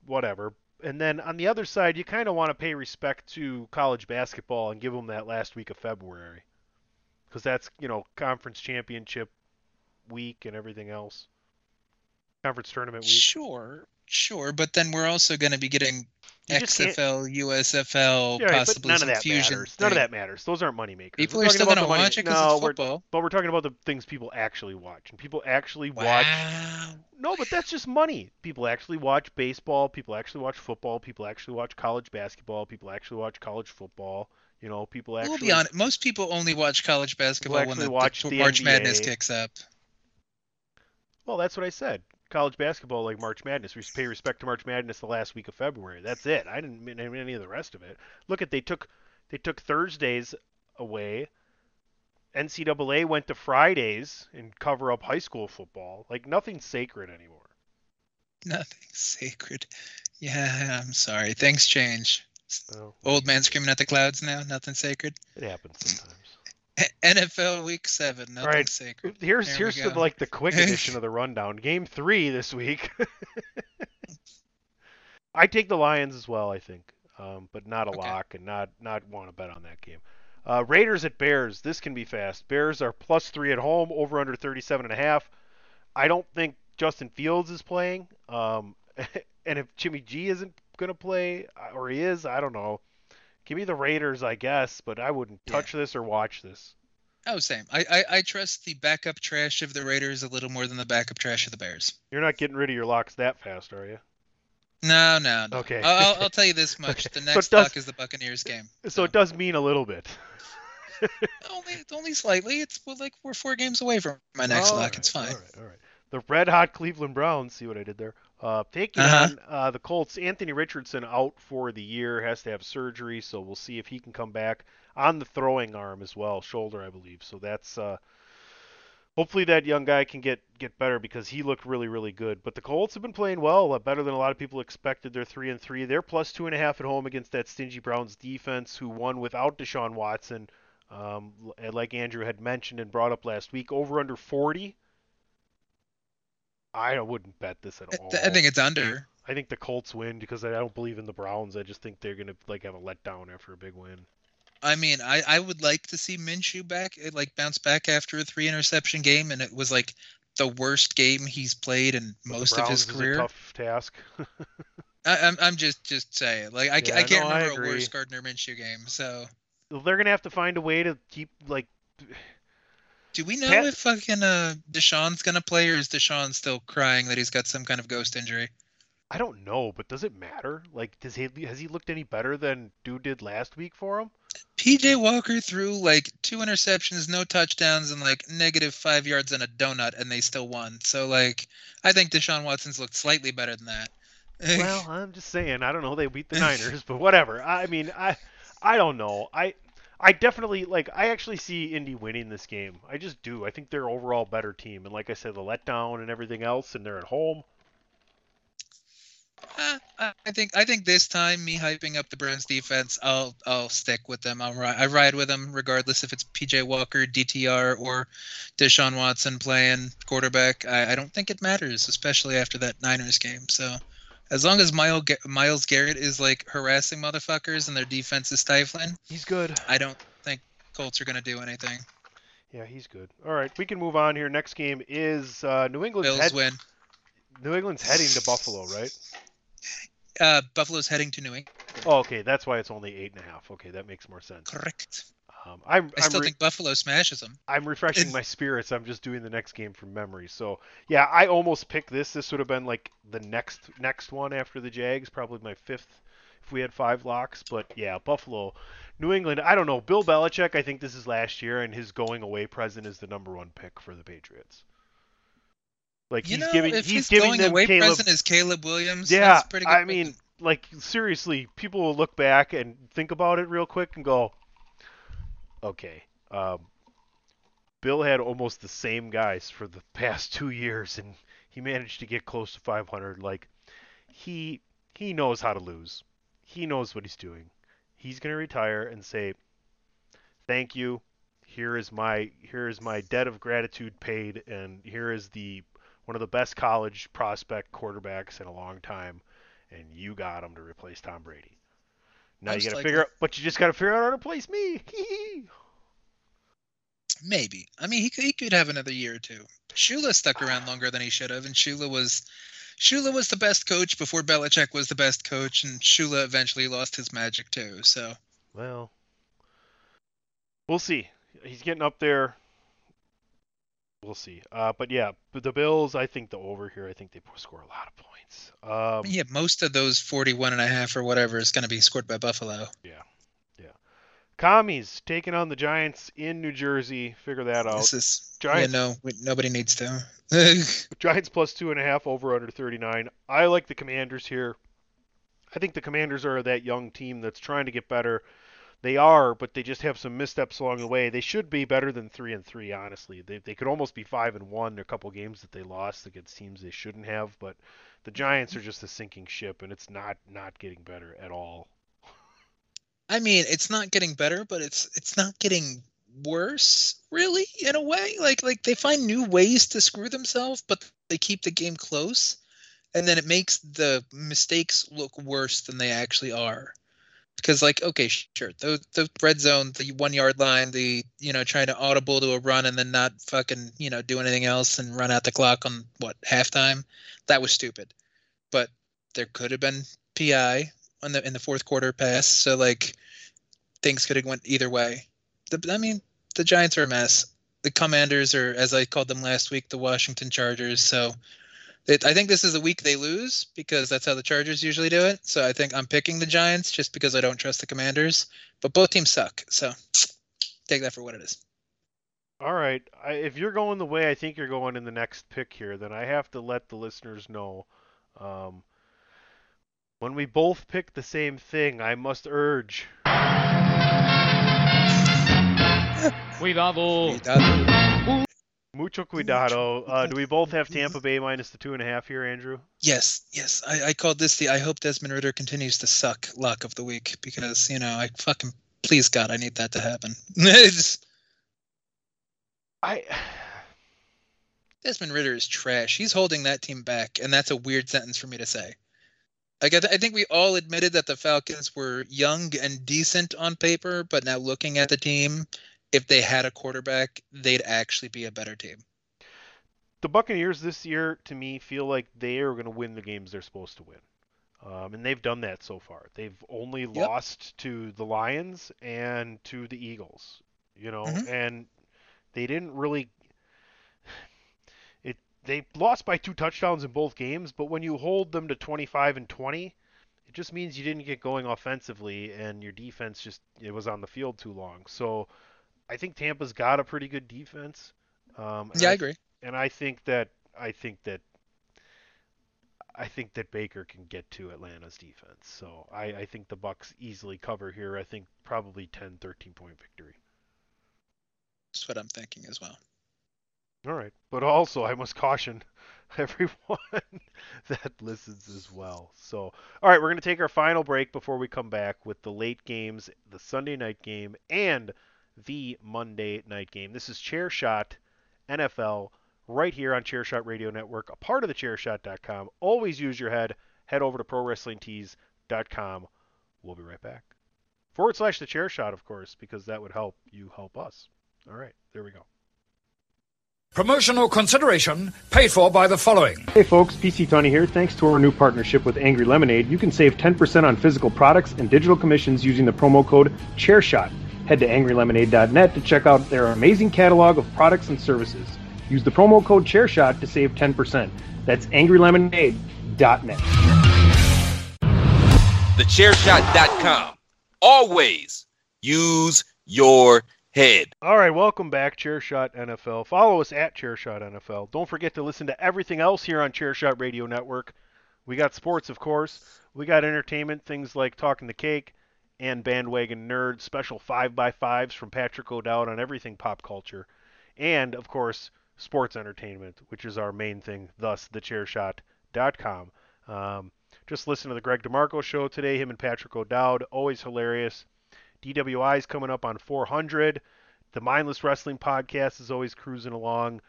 whatever. And then on the other side, you kind of want to pay respect to college basketball and give them that last week of February, because that's you know conference championship week and everything else. Conference tournament week. Sure, sure, but then we're also going to be getting You XFL, USFL, Yeah, right, possibly none of that fusion. matters. None of that matters. Those aren't money makers. People We're are still going to watch it because no, it's we're- but we're talking about the things people actually watch, and people actually watch. Wow. No, but that's just money. People actually watch baseball. People actually watch football. People actually watch college basketball. People actually watch college football. You know, people actually. We'll be honest. Most people only watch college basketball when the, watch the the March Madness kicks up. Well, that's what I said. College basketball, like March Madness, we pay respect to March Madness the last week of February. That's it. I didn't mean any of the rest of it. Look at they took they took Thursdays away. NCAA went to Fridays and cover up high school football. Like nothing's sacred anymore. Nothing sacred. Yeah, I'm sorry. Things change. So, Old man screaming at the clouds now. Nothing sacred. It happens sometimes. NFL Week Seven. Nothing right. sacred. Here's There here's the, like the quick edition of the rundown. Game three this week. I take the Lions as well. I think, um, but not a Okay. lock and not not want to bet on that game. Uh, Raiders at Bears. This can be fast. Bears are plus three at home. Over under 37 and a half. I don't think Justin Fields is playing, um, and if Jimmy G isn't gonna play uh, or he is, I don't know. Give me the Raiders, I guess, but I wouldn't Yeah. touch this or watch this. Oh, same. I, I I trust the backup trash of the Raiders a little more than the backup trash of the Bears. You're not getting rid of your locks that fast, are you? No, no, no. Okay. I'll, I'll- tell you this much: Okay. the So next does- lock is the Buccaneers game. So it does mean a little bit. Only, only slightly. It's like we're four games away from my next All lock. right, It's fine. All right, all right. The red hot Cleveland Browns. See what I did there? Uh, taking Uh-huh. on uh, the Colts. Anthony Richardson out for the year. Has to have surgery, so we'll see if he can come back on the throwing arm as well, shoulder, I believe. So that's uh, hopefully that young guy can get get better because he looked really really good. But the Colts have been playing well, uh, better than a lot of people expected. They're three and three. They're plus two and a half at home against that stingy Browns defense, who won without Deshaun Watson. Um, like Andrew had mentioned and brought up last week, over under 40. I wouldn't bet this at all. I think it's under. I think the Colts win because I don't believe in the Browns. I just think they're gonna like have a letdown after a big win. I mean, I, I would like to see Minshew back, eh, like bounce back after a three interception game, and it was like the worst game he's played in But most of his Browns is a career. tough task. I, I'm I'm just just saying, like I, Yeah, I can't no, remember a worse Gardner Minshew game. So they're gonna have to find a way to keep like do we know Pat- if fucking uh Deshaun's gonna play, or is Deshaun still crying that he's got some kind of ghost injury? I don't know, but does it matter? Like, does he has he looked any better than dude did last week for him? PJ Walker threw like two interceptions, no touchdowns, and like negative five yards and a donut, and they still won. So like, I think Deshaun Watson's looked slightly better than that. well, I'm just saying. I don't know. They beat the Niners, but whatever. I mean, I, I don't know. I, I definitely like. I actually see Indy winning this game. I just do. I think they're overall better team, and like I said, the letdown and everything else, and they're at home. Uh, I think I think this time me hyping up the Browns defense, I'll I'll stick with them. I'll ri- I ride with them regardless if it's PJ Walker, DTR, or Deshaun Watson playing quarterback. I, I don't think it matters, especially after that Niners game. So as long as Myles Myles Garrett is like harassing motherfuckers and their defense is stifling, He's good. I don't think Colts are gonna do anything. Yeah, he's good. All right, we can move on here. Next game is uh, New England's Bills head, win. New England's heading to Buffalo, right? Uh, Buffalo's heading to New England. Oh, okay, that's why it's only eight and a half. Okay, that makes more sense. Correct. Um, I'm, I still re- think Buffalo smashes them. I'm refreshing It's- my spirits. I'm just doing the next game from memory. So yeah, I almost picked this. This would have been like the next next one after the Jags, probably my fifth if we had five locks. But yeah, Buffalo, New England. I don't know. Bill Belichick. I think this is last year, and his going away present is the number one pick for the Patriots. Like You he's know, giving if he's his giving going away Caleb. present is Caleb Williams, yeah, that's pretty good. I mean, like seriously, people will look back and think about it real quick and go, okay, um, Bill had almost the same guys for the past two years, and he managed to get close to 500. Like he he knows how to lose. He knows what he's doing. He's gonna retire and say, "Thank you. Here is my here is my debt of gratitude paid, and here is the one of the best college prospect quarterbacks in a long time, and you got him to replace Tom Brady. Now you got to likely. figure out, but you just got to figure out how to replace me. maybe. I mean, he could, he could have another year or two. Shula stuck around longer than he should have, and Shula was Shula was the best coach before Belichick was the best coach, and Shula eventually lost his magic too. So Well, we'll see. He's getting up there. We'll see. Uh, but yeah, but the Bills, I think the over here, I think they score a lot of points. Um, yeah, most of those 41 and a half or whatever is going to be scored by Buffalo. Yeah. Yeah. Commies taking on the Giants in New Jersey. Figure that out. This is Giants. Yeah, no, nobody needs to. Giants plus two and a half over under 39. I like the Commanders here. I think the Commanders are that young team that's trying to get better. They are, but they just have some missteps along the way. They should be better than three and three, honestly. They they could almost be five and one. A couple games that they lost against teams they shouldn't have, but the Giants are just a sinking ship, and it's not not getting better at all. I mean, it's not getting better, but it's it's not getting worse, really, in a way. Like like they find new ways to screw themselves, but they keep the game close, and then it makes the mistakes look worse than they actually are. Because like okay sure the the red zone the one yard line the you know trying to audible to a run and then not fucking you know do anything else and run out the clock on what halftime? That was stupid. But there could have been pi on the in the fourth quarter pass so like things could have went either way. The, i mean the giants are a mess. The commanders are as i called them last week the washington chargers so it, I think this is the week they lose because that's how the Chargers usually do it. So I think I'm picking the Giants just because I don't trust the Commanders. But both teams suck. So take that for what it is. All right. I, if you're going the way I think you're going in the next pick here, then I have to let the listeners know. Um, when we both pick the same thing, I must urge. Cuidado. Mucho cuidado. Uh, do we both have Tampa Bay minus the two and a half here, Andrew? Yes, yes. I, I called this the I hope Desmond Ridder continues to suck luck of the week because, you know, I fucking please God, I need that to happen. It's- I Desmond Ridder is trash. He's holding that team back, and that's a weird sentence for me to say. Like I, th- I think we all admitted that the Falcons were young and decent on paper, but now looking at the team, if they had a quarterback, they'd actually be a better team. the Buccaneers this year, to me, feel like they are going to win the games they're supposed to win. Um, and they've done that so far. They've only lost to the Lions and to the Eagles, you know, Mhm. and they didn't really. It they lost by two touchdowns in both games, but when you hold them to 25 and 20, it just means you didn't get going offensively, and your defense just it was on the field too long. So, I think Tampa's got a pretty good defense. Um, Yeah, I agree. and I think that I think that I think that Baker can get to Atlanta's defense. So I, I think the Bucks easily cover here. I think probably 10, 13 point victory. That's what I'm thinking as well. All right. But also I must caution everyone that listens as well. So all right, we're gonna take our final break before we come back with the late games, the Sunday night game, and the Monday night game. This is Chairshot NFL right here on Chairshot Radio Network, a part of the Chairshot.com. Always use your head. Head over to ProWrestlingTees.com. We'll be right back. Forward slash the chair shot, of course, because that would help you help us. All right, there we go. Promotional consideration paid for by the following. Hey folks, PC Tony here. Thanks to our new partnership with Angry Lemonade, you can save 10% on physical products and digital commissions using the promo code ChairShot. Head to angrylemonade.net to check out their amazing catalog of products and services. Use the promo code ChairShot to save 10%. That's angrylemonade.net. TheChairShot.com. Always use your head. All right, welcome back, Chairshot NFL. Follow us at Chairshot NFL. Don't forget to listen to everything else here on Chairshot Radio Network. We got sports, of course. We got entertainment, things like Talking the Keki and Bandwagon Nerd, special 5x5s from Patrick O'Dowd on everything pop culture. And, of course, sports entertainment, which is our main thing, thus, thechairshot.com. Um, just listen to the Greg DeMarco show today, him and Patrick O'Dowd. Always hilarious. DWI is coming up on 400. The Mindless Wrestling podcast is always cruising along.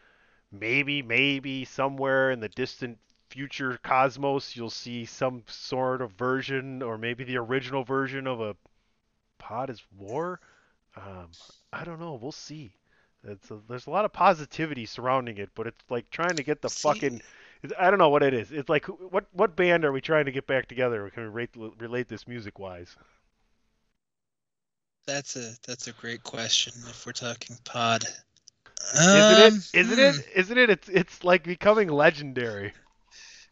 Maybe, maybe somewhere in the distant future cosmos, you'll see some sort of version, or maybe the original version of a Pod is War. Um, I don't know. We'll see. It's a, there's a lot of positivity surrounding it, but it's like trying to get the See- fucking. I don't know what it is. It's like what what band are we trying to get back together? Can we rate, relate this music wise? That's a that's a great question. If we're talking pod, Isn't Um, it? Isn't hmm. it? Isn't it? It's it's like becoming legendary.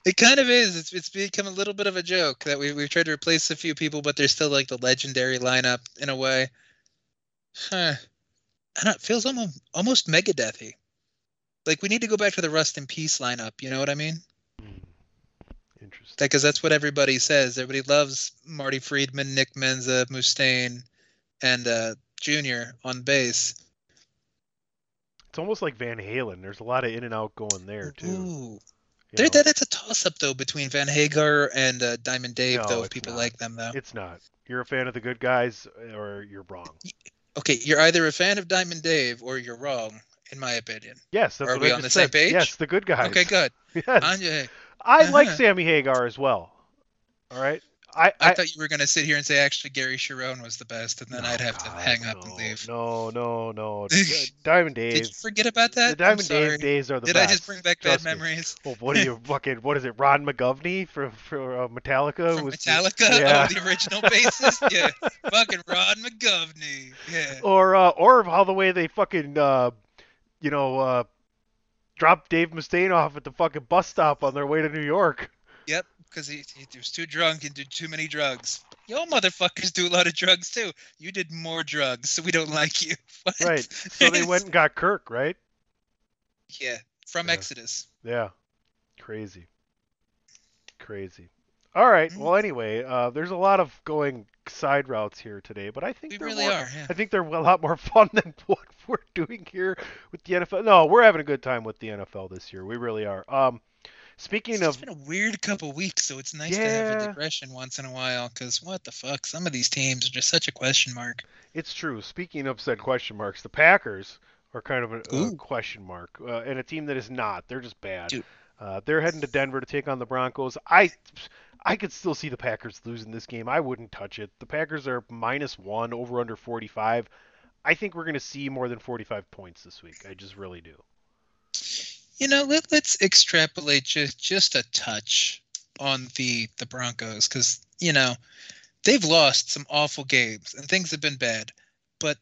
It kind of is. It's it's become a little bit of a joke that we we've tried to replace a few people, but there's still like the legendary lineup in a way. Huh. I don't. It feels almost almost Megadethy. Like we need to go back to the Rust in Peace lineup. You know what I mean? Interesting. Because that's what everybody says. Everybody loves Marty Friedman, Nick Menza, Mustaine, and uh, Junior on bass. It's almost like Van Halen. There's a lot of in and out going there too. Ooh. Know. that, that's a toss up though between Van Hagar and uh, Diamond Dave, No, though. If people not. like them, though. It's not. You're a fan of the good guys, or you're wrong. Okay, you're either a fan of Diamond Dave or you're wrong, in my opinion. Yes, that's Are what we I on the same page? Yes, the good guys. Okay, good. Yes. I like Uh-huh. Sammy Hagar as well. All right. I, I, I, thought you were gonna sit here and say actually Gary Cherone was the best, and then I'd have to hang up no, and leave. No, no, no. D- Diamond Did you Days. forget about that? The Diamond sorry. Days days are the Did best. Did I just bring back bad me. memories? Well, what are you fucking? What is it? Ron McGovney for for uh, Metallica? From was the- Metallica? yeah. Oh, the original bassist? yeah. Fucking Rod McGovney. Yeah. or uh, or how the way they fucking uh, you know uh, dropped Dave Mustaine off at the fucking bus stop on their way to New York. Yep, because he, he was too drunk and did too many drugs. Y'all motherfuckers do a lot of drugs too. You did more drugs, so we don't like you. What? Right. So they went and got Kirk, right? Yeah, from Yeah. Exodus. Yeah. Crazy. Crazy. All right. Mhm. Well, anyway, uh, there's a lot of going side routes here today, but I think We they're really more, are. Yeah. I think they're a lot more fun than what we're doing here with the NFL. No, we're having a good time with the NFL this year. We really are. Um, speaking It's of it's been a weird couple weeks, so it's nice to have a Yeah. digression once in a while. Because what the fuck, some of these teams are just such a question mark. It's true. Speaking of said question marks, the Packers are kind of a, a question mark, uh, and a team that is not. They're just bad. Dude. Uh, they're heading to Denver to take on the Broncos. I, I could still see the Packers losing this game. I wouldn't touch it. The Packers are minus one over under 45. I think we're going to see more than 45 points this week. I just really do. You know, let, let's extrapolate just just a touch on the the Broncos because you know they've lost some awful games and things have been bad, but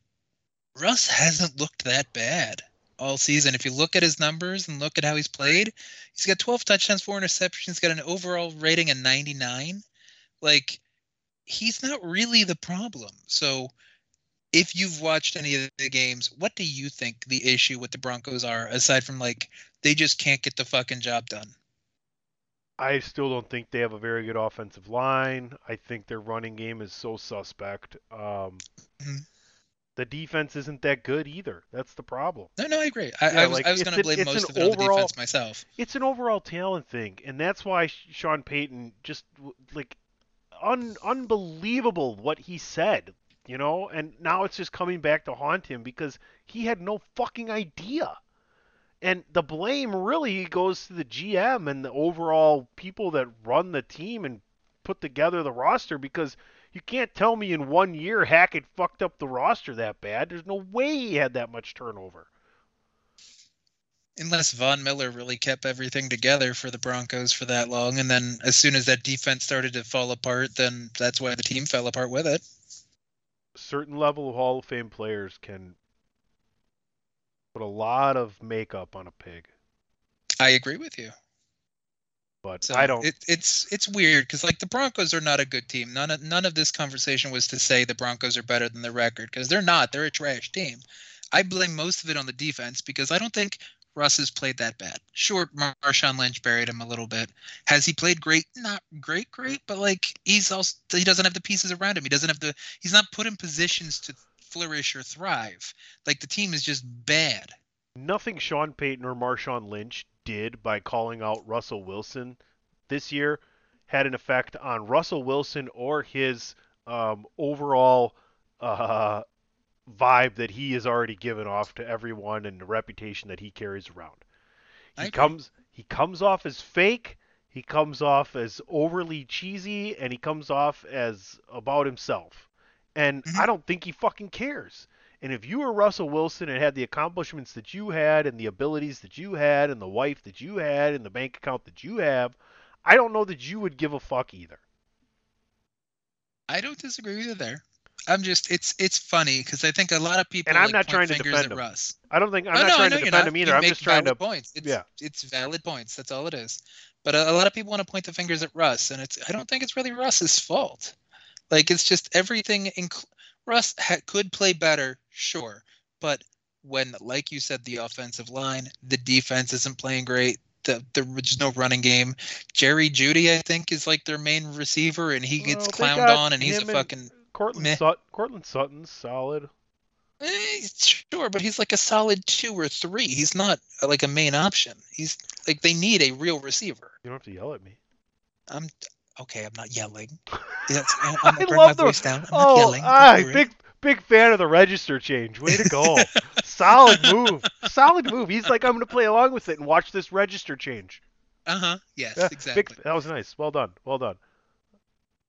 Russ hasn't looked that bad all season. If you look at his numbers and look at how he's played, he's got 12 touchdowns, four interceptions, he's got an overall rating of 99. Like he's not really the problem. So if you've watched any of the games, what do you think the issue with the Broncos are aside from like they just can't get the fucking job done? I still don't think they have a very good offensive line. I think their running game is so suspect. Um, Mhm. The defense isn't that good either. That's the problem. No, no, I agree. I, Yeah, I was like, was going to blame most of it on the defense myself. It's an overall talent thing, and that's why Sean Payton just like un- unbelievable what he said, you know. And now it's just coming back to haunt him because he had no fucking idea. And the blame really goes to the GM and the overall people that run the team and put together the roster because you can't tell me in one year Hackett fucked up the roster that bad. There's no way he had that much turnover. Unless Von Miller really kept everything together for the Broncos for that long, and then as soon as that defense started to fall apart, then that's why the team fell apart with it. Certain level of Hall of Fame players can put a lot of makeup on a pig. I agree with you. But So I don't. It, it's it's weird because like the Broncos are not a good team. None of none of this conversation was to say the Broncos are better than the record because they're not. They're a trash team. I blame most of it on the defense because I don't think Russ has played that bad. Sure, Mar- Marshawn Lynch buried him a little bit. Has he played great? Not great, great, but like he's also he doesn't have the pieces around him. He doesn't have the he's not put in positions to flourish or thrive. Like the team is just bad. nothing Sean Payton or Marshawn Lynch did by calling out Russell Wilson this year had an effect on Russell Wilson or his um, overall uh, vibe that he has already given off to everyone and the reputation that he carries around. He comes he comes off as fake, he comes off as overly cheesy, and he comes off as about himself. And Mhm. I don't think he fucking cares. And if you were Russell Wilson and had the accomplishments that you had and the abilities that you had and the wife that you had and the bank account that you have, I don't know that you would give a fuck either. I don't disagree with you there. I'm just it's it's funny because I think a lot of people And I'm like, not trying to defend at him. Russ. I don't think I'm Oh, not no, trying know to defend not. him either. You I'm just trying to valid points. It's, yeah. it's valid points. That's all it is. But a, a lot of people want to point the fingers at Russ, and it's I don't think it's really Russ's fault. Like it's just everything. Inc- Russ ha- could play better, sure, but when, like you said, the offensive line, the defense isn't playing great. The, the there's no running game. Jerry Jeudy, I think, is like their main receiver, and he gets Well, clowned on, and he's a and fucking Courtland. Sut- Courtland Sutton's solid. Eh, sure, but he's like a solid two or three. He's not uh, like a main option. He's like they need a real receiver. You don't have to yell at me. I'm okay. I'm not yelling. That's, I'm gonna I love my the voice down. I'm not oh, yelling. don't ah, big big fan of the register change. Way to go! Solid move. Solid move. He's like, I'm gonna play along with it and watch this register change. Uh huh. Yes, Yeah, exactly. Big, that was nice. Well done. Well done.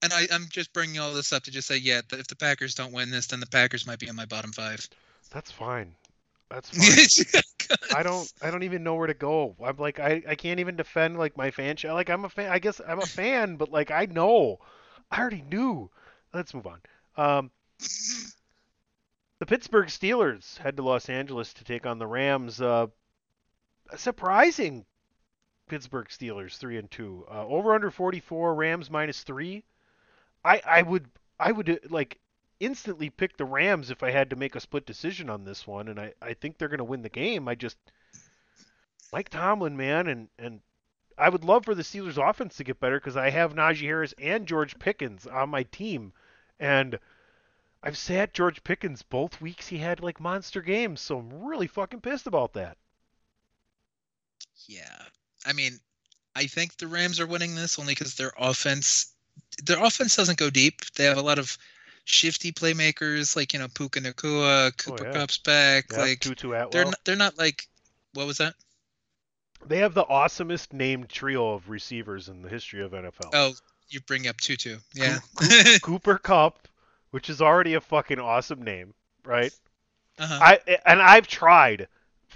And I, I'm just bringing all this up to just say, yeah, that if the Packers don't win this, then the Packers might be in my bottom five. That's fine. That's fine. I don't I don't even know where to go. I'm like I, I can't even defend like my fan show. Like I'm a fan. I guess I'm a fan, but like I know. I already knew. Let's move on. Um, the Pittsburgh Steelers head to Los Angeles to take on the Rams. Uh, surprising Pittsburgh Steelers three and two. Uh, over under 44. Rams minus three. I I would I would uh, like instantly pick the Rams if I had to make a split decision on this one, and I, I think they're going to win the game. I just Mike Tomlin, man, and and I would love for the Steelers offense to get better because I have Najee Harris and George Pickens on my team, and I've sat George Pickens both weeks he had like monster games, so I'm really fucking pissed about that. Yeah, I mean, I think the Rams are winning this only because their offense, their offense doesn't go deep. They have a lot of shifty playmakers like you know Puka Nacua, Cooper yeah. Kupp's back. Yeah, like Tutu they're not, they're not like what was that? They have the awesomest named trio of receivers in the history of NFL. Oh, you bring up Tutu. Yeah. Coo- Cooper Kupp, which is already a fucking awesome name, right? uh-huh. I and I've tried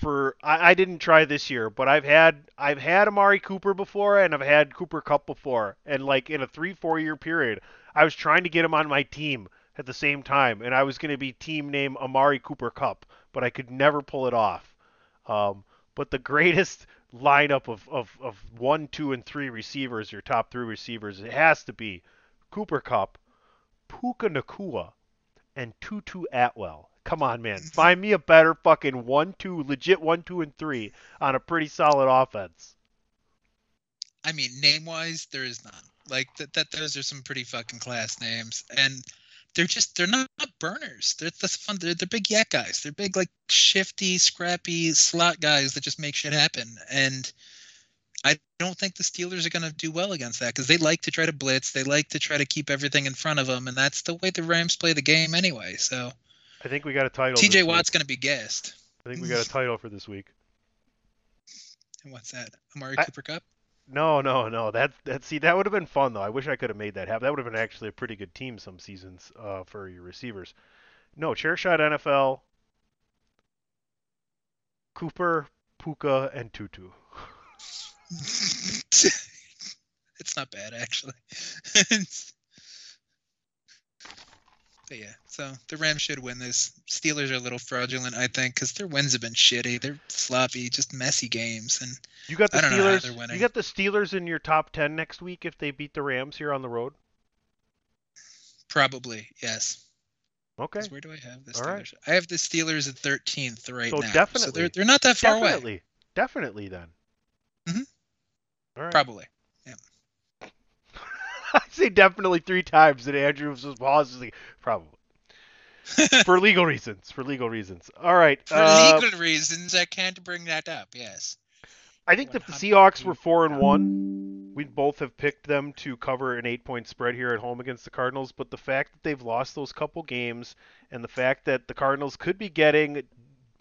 for I, I didn't try this year, but I've had I've had Amari Cooper before and I've had Cooper Kupp before, and like in a three four year period, I was trying to get him on my team at the same time, and I was going to be team name Amari Cooper Kupp, but I could never pull it off. Um, but the greatest lineup of, of, of one, two, and three receivers, your top three receivers, it has to be Cooper Kupp, Puka Nacua, and Tutu Atwell. Come on, man. Find me a better fucking one, two, legit one, two, and three on a pretty solid offense. I mean, name wise, there is none. Like that, that those are some pretty fucking class names, and they're just they're not burners. They're that's fun. They're, they're big YAC guys. They're big like shifty, scrappy slot guys that just make shit happen. And I don't think the Steelers are going to do well against that because they like to try to blitz. They like to try to keep everything in front of them, and that's the way the Rams play the game anyway. So I think we got a title. T.J. Watt's going to be guest. I think we got a title for this week. And what's that? Amari I- Cooper Kupp? No, no, no. That that see that would have been fun though. I wish I could have made that happen. That would have been actually a pretty good team some seasons uh, for your receivers. No, Chairshot NFL. Cooper, Puka, and Tutu. it's not bad actually. But yeah, so the Rams should win this. Steelers are a little fraudulent, I think, because their wins have been shitty. They're sloppy, just messy games, and You got the I don't Steelers. You got the Steelers in your top ten next week if they beat the Rams here on the road. probably yes. Okay. Where do I have the All right. Steelers? I have the Steelers at 13th right So now. So definitely- they're they're not that far away. Definitely, definitely then. Mhm. All right. Probably. I say definitely three times, and Andrew was just Probably. for legal reasons. For legal reasons. All right. For uh, legal reasons, I can't bring that up. Yes. I think that the Seahawks were four and one, we'd both have picked them to cover an eight-point spread here at home against the Cardinals. But the fact that they've lost those couple games, and the fact that the Cardinals could be getting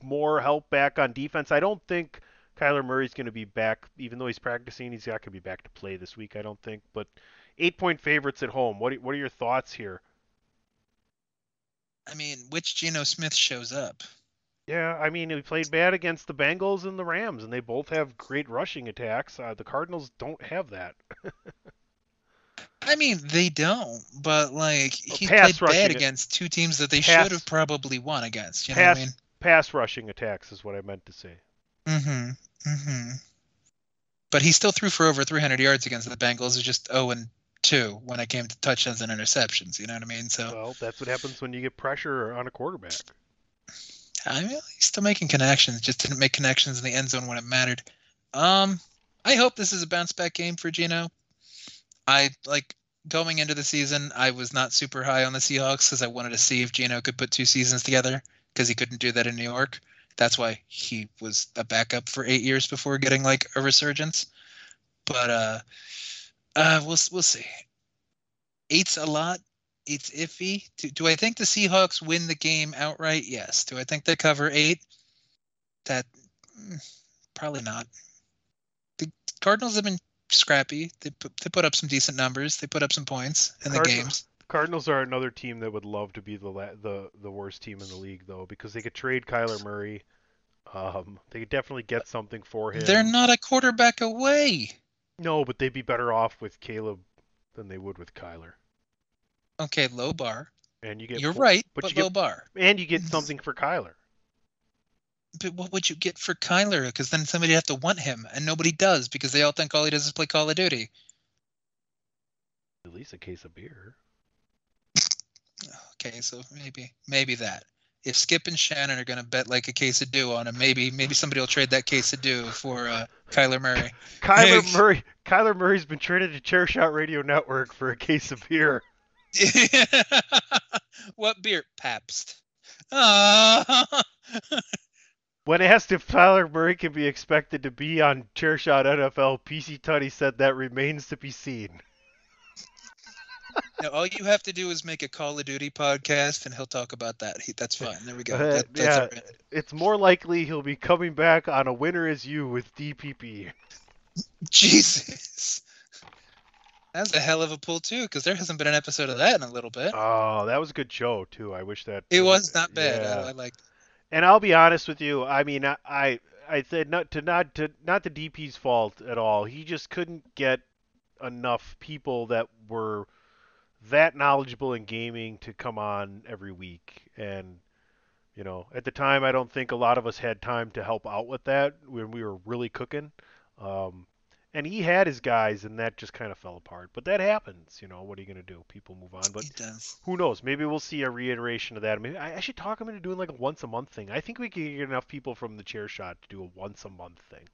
more help back on defense, I don't think Kyler Murray's going to be back. Even though he's practicing, he's not going to be back to play this week. I don't think. But eight-point favorites at home. What are, what are your thoughts here? I mean, which Geno Smith shows up? Yeah, I mean, he played bad against the Bengals and the Rams, and they both have great rushing attacks. Uh, the Cardinals don't have that. I mean, they don't, but like he played bad against two teams that they pass- should have probably won against. You know pass, what I mean? pass rushing attacks is what I meant to say. Mm-hmm. Mm-hmm. But he still threw for over 300 yards against the Bengals. It's just 0 and 2 when it came to touchdowns and interceptions. You know what I mean? So Well, that's what happens when you get pressure on a quarterback. I mean, he's still making connections. Just didn't make connections in the end zone when it mattered. Um, I hope this is a bounce back game for Geno. I like going into the season. I was not super high on the Seahawks because I wanted to see if Geno could put two seasons together because he couldn't do that in New York. That's why he was a backup for eight years before getting like a resurgence. But uh, uh, we'll we'll see. Eight's a lot. It's iffy. Do, do I think the Seahawks win the game outright? Yes. Do I think they cover eight? That mm, probably not. The Cardinals have been scrappy. They put, they put up some decent numbers. They put up some points in the Cardinals- games. Cardinals are another team that would love to be the la- the the worst team in the league though because they could trade Kyler Murray. Um, they could definitely get something for him. They're not a quarterback away. No, but they'd be better off with Caleb than they would with Kyler. Okay, low bar. And you get You're right, but but, you low get bar. and you get something for Kyler. But what would you get for Kyler? Because then somebody have to want him, and nobody does because they all think all he does is play Call of Duty. At least a case of beer. Okay, so maybe maybe that. If Skip and Shannon are gonna bet like a case of dew on him, maybe maybe somebody will trade that case of dew for uh, Kyler Murray. Kyler Hey. Murray. Kyler Murray's been traded to Chairshot Radio Network for a case of beer. what beer? Pabst. When asked if Kyler Murray can be expected to be on Chairshot NFL, PC Tunney said that remains to be seen. No, all you have to do is make a Call of Duty podcast, and he'll talk about that. He, that's fine. There we go. Uh, That, that's yeah, it's more likely he'll be coming back on a winner as you with DPP. Jesus. That's a hell of a pull too, because there hasn't been an episode of that in a little bit. Oh, that was a good show too. I wish that It was not bad. Yeah. I, I liked. And I'll be honest with you. I mean, I I, I said not to not to not the DP's fault at all. He just couldn't get enough people that were that knowledgeable in gaming to come on every week. And you know, at the time, I don't think a lot of us had time to help out with that when we were really cooking. Um, and he had his guys, and that just kind of fell apart. But that happens. You know, what are you gonna do? People move on. But who knows? Maybe we'll see a reiteration of that. Maybe I, I should talk him into doing like a once a month thing. I think we can get enough people from the Chairshot to do a once a month thing.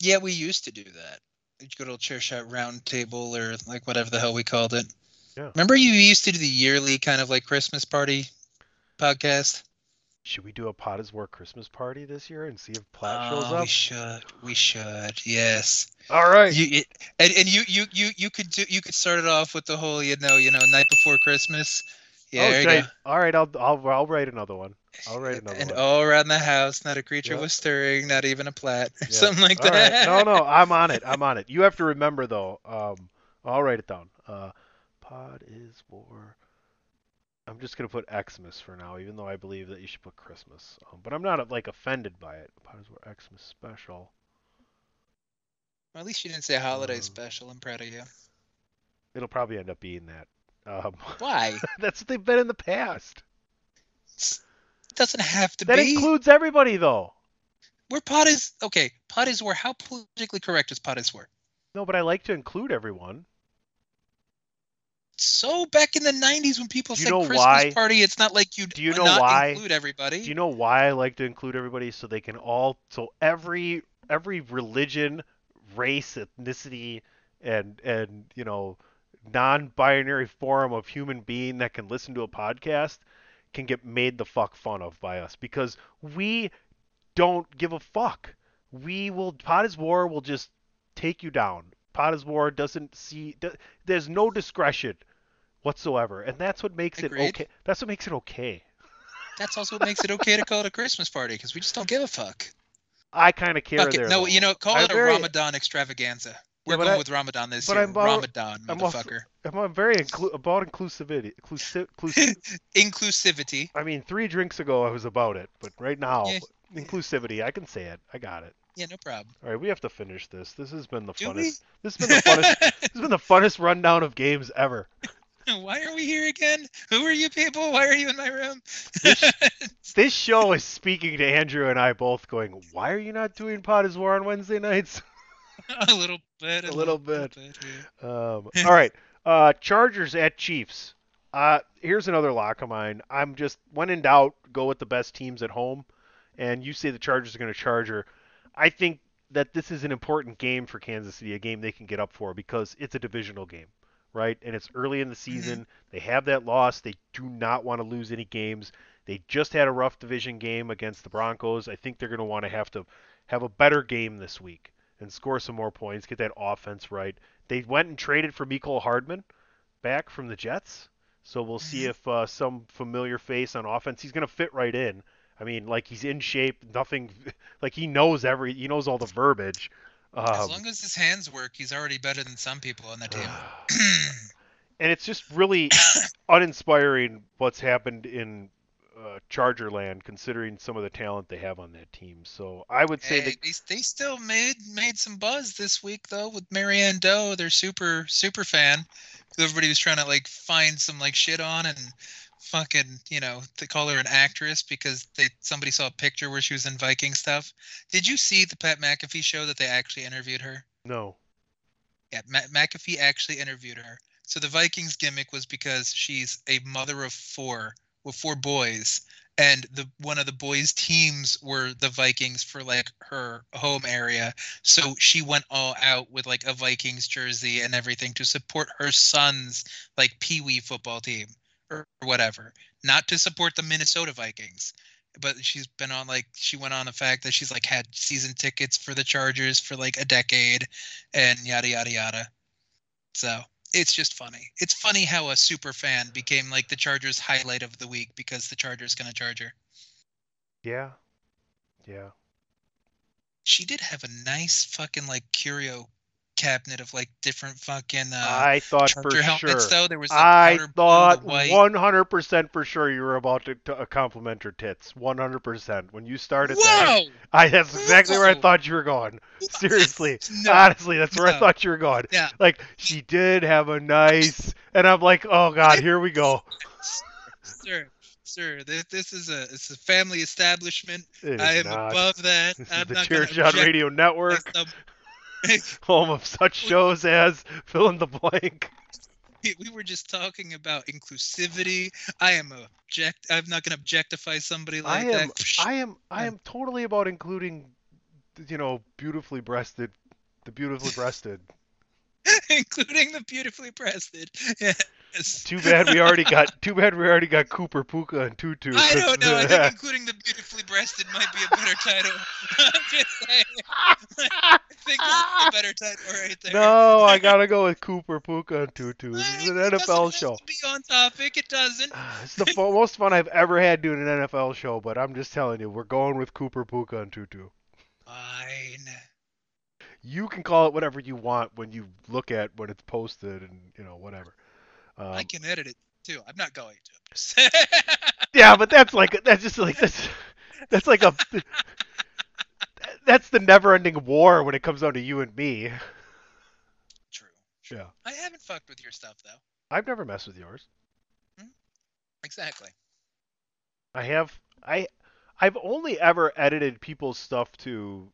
Yeah, we used to do that. You'd go to a Chairshot round table or like whatever the hell we called it. Yeah. Remember you used to do the yearly kind of like Christmas party podcast? Should we do a Pod is War Christmas party this year and see if Platt shows Oh, up? We should. We should. Yes. All right. You it, and, and you you you you could do you could start it off with the whole you know you know night before Christmas. Yeah, oh, there you should I- All right, I'll, I'll I'll write another one. I'll write another And one. all around the house, not a creature was stirring, not even a plat, something like All right. that. No, no, I'm on it. I'm on it. You have to remember though. Um, I'll write it down. Uh, Pod is War. I'm just gonna put Xmas for now, even though I believe that you should put Christmas. Um, but I'm not like offended by it. Pod is War Xmas special. Well, at least you didn't say holiday Uh, special. I'm proud of you. It'll probably end up being that. Um, Why? that's what they've been in the past. It doesn't have to That be. That includes everybody though. Where pot is okay. Pot is where. How politically correct is pot is where? No, but I like to include everyone. So back in the '90s when people said Christmas why? party, it's not like you Do you know not why? include everybody. Do you know why I like to include everybody so they can all so every every religion, race, ethnicity, and and you know non-binary form of human being that can listen to a podcast can get made the fuck fun of by us because we don't give a fuck. We will Pod is War will just take you down. Pod is War doesn't see do- there's no discretion whatsoever, and that's what makes it okay. That's what makes it okay. That's also what makes it okay to call it a Christmas party because we just don't give a fuck. I kind of care Fuck there. No, though. you know, call I'm it a very- Ramadan extravaganza. We're but going I- with Ramadan this year. I'm about- Ramadan, I'm also- motherfucker. I'm very inclu- about inclusivity. Inclusi- inclusi- Inclusivity. I mean, three drinks ago I was about it, but right now, Yeah. inclusivity. I can say it. I got it. Yeah, no problem. All right, we have to finish this. This has been the Do funnest. we? This has been the funnest. this has been the funnest rundown of games ever. Why are we here again? Who are you people? Why are you in my room? This show is speaking to Andrew and I both, going, "Why are you not doing Pod is War on Wednesday nights?" a little bit. A little bit. yeah. Um, all right. Uh, Chargers at Chiefs. Uh, here's another lock of mine. I'm just when in doubt, go with the best teams at home. And you say the Chargers are going to charge Charger. I think that this is an important game for Kansas City, a game they can get up for because it's a divisional game, right? And it's early in the season. They have that loss. They do not want to lose any games. They just had a rough division game against the Broncos. I think they're going to want to have to have a better game this week and score some more points, get that offense right. They went and traded for Mecole Hardman back from the Jets. So we'll see if uh, some familiar face on offense. He's going to fit right in. I mean, like he's in shape. Nothing, like he knows every, he knows all the verbiage. as Um, long as his hands work, he's already better than some people on the team. and it's just really uninspiring what's happened in uh, Charger Land, considering some of the talent they have on that team. So I would say Hey, that they, they still made made some buzz this week though with Marianne Doe, their super super fan. Everybody was trying to like find some like shit on and fucking you know they call her an actress because they somebody saw a picture where she was in Viking stuff. Did you see the Pat McAfee show that they actually interviewed her? no. Yeah, Ma- McAfee actually interviewed her. So the Vikings gimmick was because she's a mother of four four boys, and the one of the boys' teams were the Vikings for like her home area. So she went all out with like a Vikings jersey and everything to support her son's like pee wee football team or whatever, not to support the Minnesota Vikings. But she's been on like she went on the fact that she's like had season tickets for the Chargers for like a decade and yada yada yada. So it's just funny. It's funny how a super fan became like the Chargers highlight of the week because the Chargers gonna charge her. Yeah. Yeah. She did have a nice fucking like curio cabinet of like different fucking uh I thought for sure. though. There was like I powder blue, the thought 100% for sure you were about to, to compliment her tits. 100%. When you started Whoa! that, I that's exactly where I thought you were going. Seriously. No. Honestly, that's where I thought you were going. Yeah. Like she did have a nice and I'm like, "Oh god, here we go." Sir, sir, this, this is a it's a family establishment. I am not. above that. This I'm is the gonna Radio Network, home of such shows as fill in the blank. we, we were just talking about inclusivity. I am object. I'm not gonna objectify somebody like I am that. I am I am totally about including you know, beautifully breasted the beautifully breasted. including the beautifully breasted. Yes. Too bad we already got too bad we already got Cooper Puka and Tutu. I don't know. I think uh, including the beautifully breasted might be a better title. I'm just saying. I think that's a better title right there. no, I gotta go with Cooper Puka and Tutu. This is an NFL show. to Be on topic. It doesn't. It's the fu- most fun I've ever had doing an NFL show, but I'm just telling you, we're going with Cooper Puka and Tutu. Fine. You can call it whatever you want when you look at when it's posted and you know whatever. Um, I can edit it too. I'm not going to. Yeah, but that's like that's just like that's that's like a that's the never-ending war when it comes down to you and me. True. Yeah, I haven't fucked with your stuff though. I've never messed with yours. Exactly. I have I I've only ever edited people's stuff to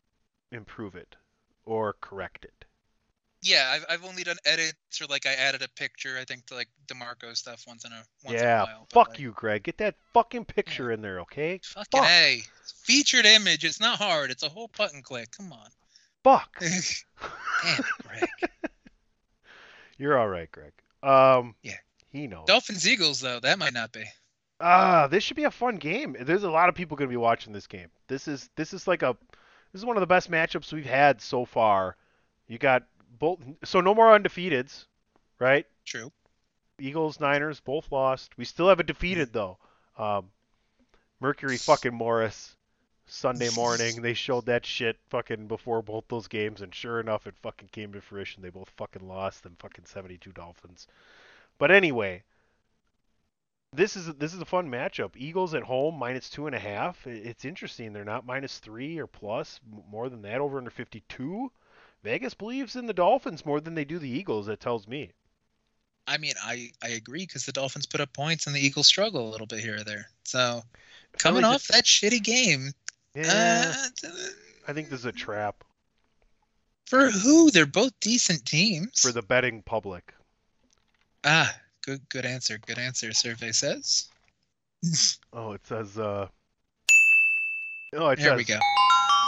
improve it or correct it. Yeah, I've I've only done edits or like I added a picture. I think to like Demarco stuff once in a once yeah, in a while. fuck like, you, Greg. Get that fucking picture in there, okay? Fucking Fuck. a featured image. It's not hard. It's a whole button click. Come on. Fuck. Damn, Greg. You're all right, Greg. Um, Yeah. he knows. Dolphins Eagles though that might not be. Ah, this should be a fun game. There's a lot of people going to be watching this game. This is this is like a this is one of the best matchups we've had so far. You got both so no more undefeateds, right? True. Eagles, Niners both lost. We still have a defeated though. Um, Mercury fucking Morris Sunday morning. They showed that shit fucking before both those games, and sure enough, it fucking came to fruition. They both fucking lost. Them fucking 72 Dolphins. But anyway, this is this is a fun matchup. Eagles at home minus two and a half. It's interesting. They're not minus three or plus more than that. Over under 52. Vegas believes in the Dolphins more than they do the Eagles. That tells me. I mean, I I agree because the Dolphins put up points and the Eagles struggle a little bit here or there. So coming off that shitty game, Yeah, uh, I think this is a trap for who? They're both decent teams. for the betting public. ah, good good answer. Good answer. Survey says. Oh, it says. uh Oh, it There says. we go.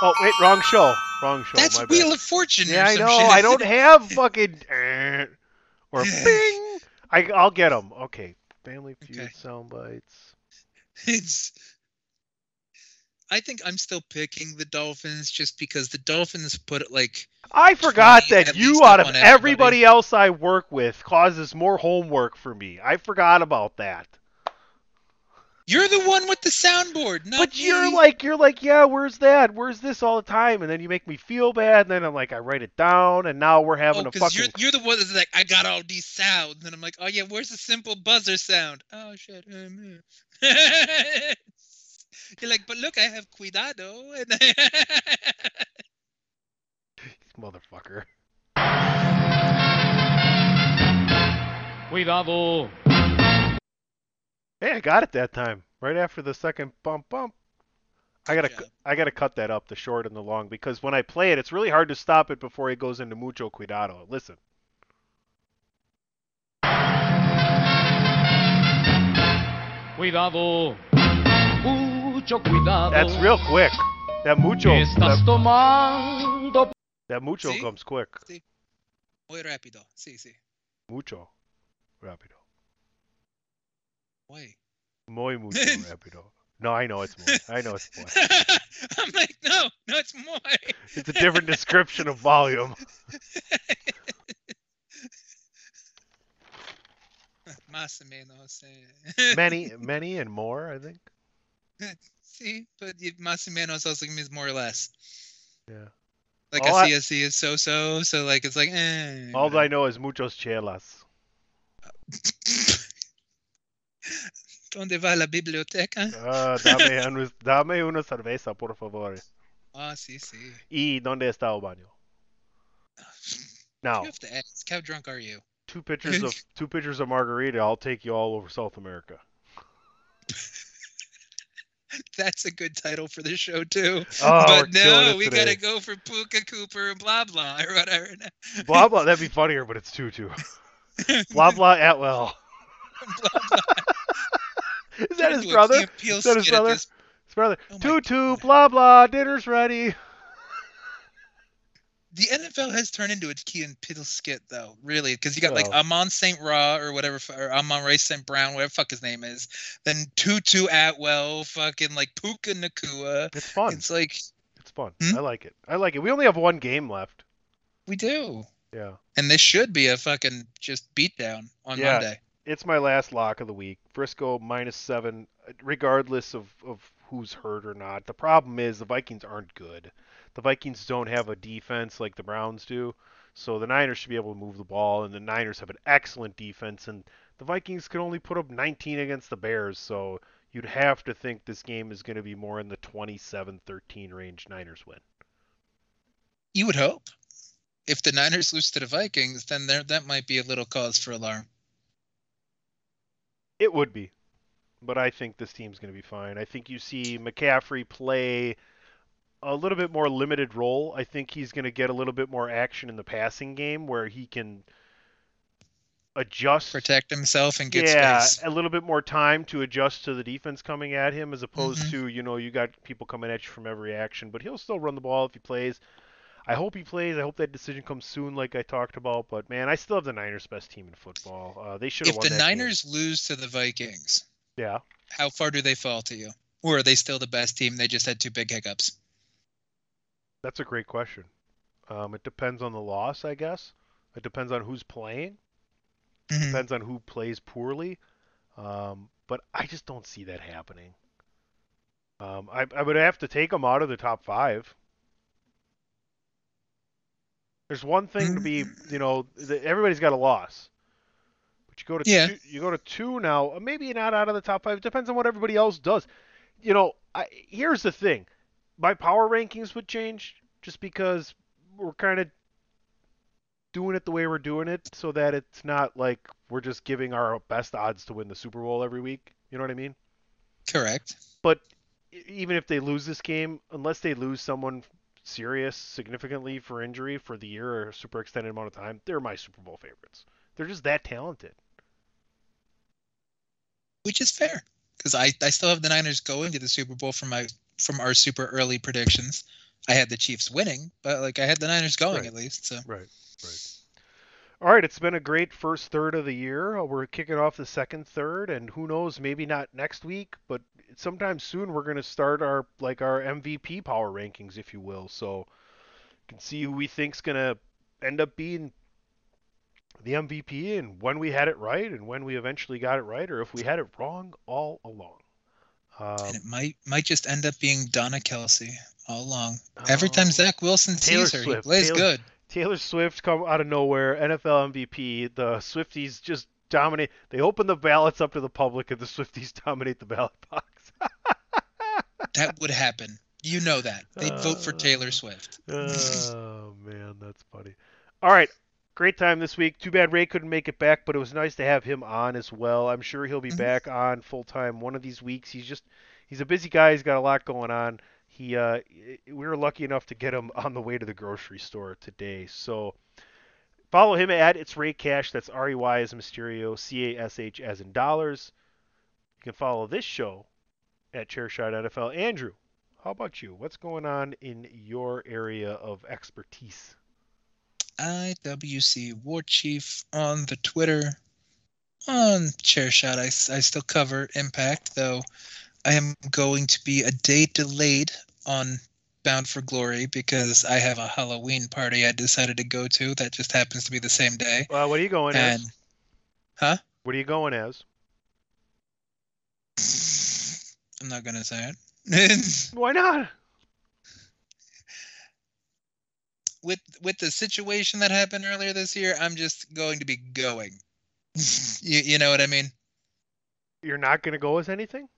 Oh wait, wrong show. Wrong show. That's my bad. Wheel of Fortune. Yeah, I know. shit. I don't have fucking eh, or bing. I I'll get them. Okay. Family Feud Okay. sound bites. It's. I think I'm still picking the Dolphins just because the Dolphins put it like I forgot 20 that you out of everybody everybody. else I work with causes more homework for me. I forgot about that. You're the one with the soundboard, not But me. you're like you're like, yeah, where's that? Where's this all the time? And then you make me feel bad, and then I'm like, I write it down, and now we're having Oh, a because fucking you're you're the one that's like, I got all these sounds, and I'm like, oh yeah, where's the simple buzzer sound? Oh shit. uh. you're like, but look, I have cuidado, and motherfucker. Cuidado. Hey, I got it that time. Right after the second bump bump. I gotta Good cu- job. I gotta cut that up, the short and the long, because when I play it, it's really hard to stop it before it goes into mucho cuidado. Listen. Cuidado. Mucho cuidado. That's real quick. That mucho Estás that, tomando. that mucho See? comes quick. muy rápido. Sí, sí. Mucho. Rapido. Muy. Muy mucho rapido. No, I know it's more. I know it's more. I'm like, no, no, it's more. It's a different description of volume. Más o menos. eh. Many, many and more, I think. See, but más o menos also means more or less. Yeah. Like All I I- see, I is so so. So like it's like, eh. All I know is muchos chelas. ¿Dónde va la biblioteca? Ah, dame, un- dame una cerveza, por favor. Ah, sí, sí. Y dónde está el baño? Now, You have to ask. How drunk are you? two pitchers of two pitchers of margarita. I'll take you all over South America. That's a good title for the show too. Oh, but no, we today. gotta go for Puka Cooper and blah blah or whatever. Blah blah. That'd be funnier, but it's two two. Blah blah Atwell. blah blah. Is that his brother? Is that his brother? this- His brother. Oh my two two. God. Blah blah. Dinner's ready. The NFL has turned into a Key and Peele skit though, really, because you got like Amon St. Ra or whatever, or Amon Ray St. Brown, whatever fuck his name is. Then Tutu Atwell, fucking like Puka Nacua. It's fun. It's like It's fun. Hmm? I like it. I like it. We only have one game left. we do, Yeah. and this should be a fucking just beatdown on Yeah. Monday. It's my last lock of the week. Frisco minus seven, regardless of, of who's hurt or not. The problem is the Vikings aren't good. The Vikings don't have a defense like the Browns do. So the Niners should be able to move the ball, and the Niners have an excellent defense, and the Vikings can only put up 19 against the Bears. So you'd have to think this game is going to be more in the 27-13 range. Niners win. You would hope. If the Niners lose to the Vikings, then there that might be a little cause for alarm. It would be. But I think this team's going to be fine. I think you see McCaffrey play a little bit more limited role. I think he's going to get a little bit more action in the passing game where he can adjust Protect himself and get yeah, space. a little bit more time to adjust to the defense coming at him as opposed Mhm. to, you know, you got people coming at you from every action, but he'll still run the ball if he plays. I hope he plays. I hope that decision comes soon, like I talked about. But man, I still have the Niners' best team in football. Uh, they should have If won the that game. Niners lose to the Vikings, Yeah. how far do they fall to you? Or are they still the best team? They just had two big hiccups. That's a great question. Um, it depends on the loss, I guess. It depends on who's playing. Mhm. Depends on who plays poorly. Um, but I just don't see that happening. Um, I, I would have to take them out of the top five. There's one thing to be, you know, the, everybody's got a loss. But you go to Yeah. two, you go to two now, uh, maybe not out of the top five. It depends on what everybody else does. You know, I, here's the thing: my power rankings would change just because we're kind of doing it the way we're doing it, so that it's not like we're just giving our best odds to win the Super Bowl every week. You know what I mean? Correct. But even if they lose this game, unless they lose someone serious significantly for injury for the year or a super extended amount of time, they're my Super Bowl favorites. They're just that talented. Which is fair. Because I, I still have the Niners going to the Super Bowl from my from our super early predictions. I had the Chiefs winning, but like I had the Niners going Right. at least. So Right, right. All right, it's been a great first third of the year. We're kicking off the second third, and who knows, maybe not next week, but sometime soon we're going to start our like our MVP power rankings, if you will. So you can see who we think's going to end up being the MVP, and when we had it right, and when we eventually got it right, or if we had it wrong all along. Um, and it might might just end up being Donna Kelce all along. Every time Oh. Zach Wilson Taylor sees her, Swift. he plays Taylor- good. Taylor Swift come out of nowhere, NFL MVP. The Swifties just dominate. They open the ballots up to the public, and the Swifties dominate the ballot box. That would happen. You know that. They'd vote for Taylor Swift. oh man, that's funny. All right, great time this week. Too bad Rey couldn't make it back, but it was nice to have him on as well. I'm sure he'll be Mhm. back on full time one of these weeks. He's just he's a busy guy. He's got a lot going on. He uh, we were lucky enough to get him on the way to the grocery store today. So follow him at it's Rey Cash. That's R E Y as Mysterio, C A S H as in dollars. You can follow this show at Chairshot NFL. Andrew, how about you? What's going on in your area of expertise? IWC War Chief on the Twitter. On Chairshot, I, I still cover Impact, though I am going to be a day delayed on Bound for Glory because I have a Halloween party I decided to go to that just happens to be the same day. Well, what are you going And, as? huh? What are you going as? I'm not going to say it. Why not? with with the situation that happened earlier this year, I'm just going to be going. you, you know what I mean? You're not going to go as anything?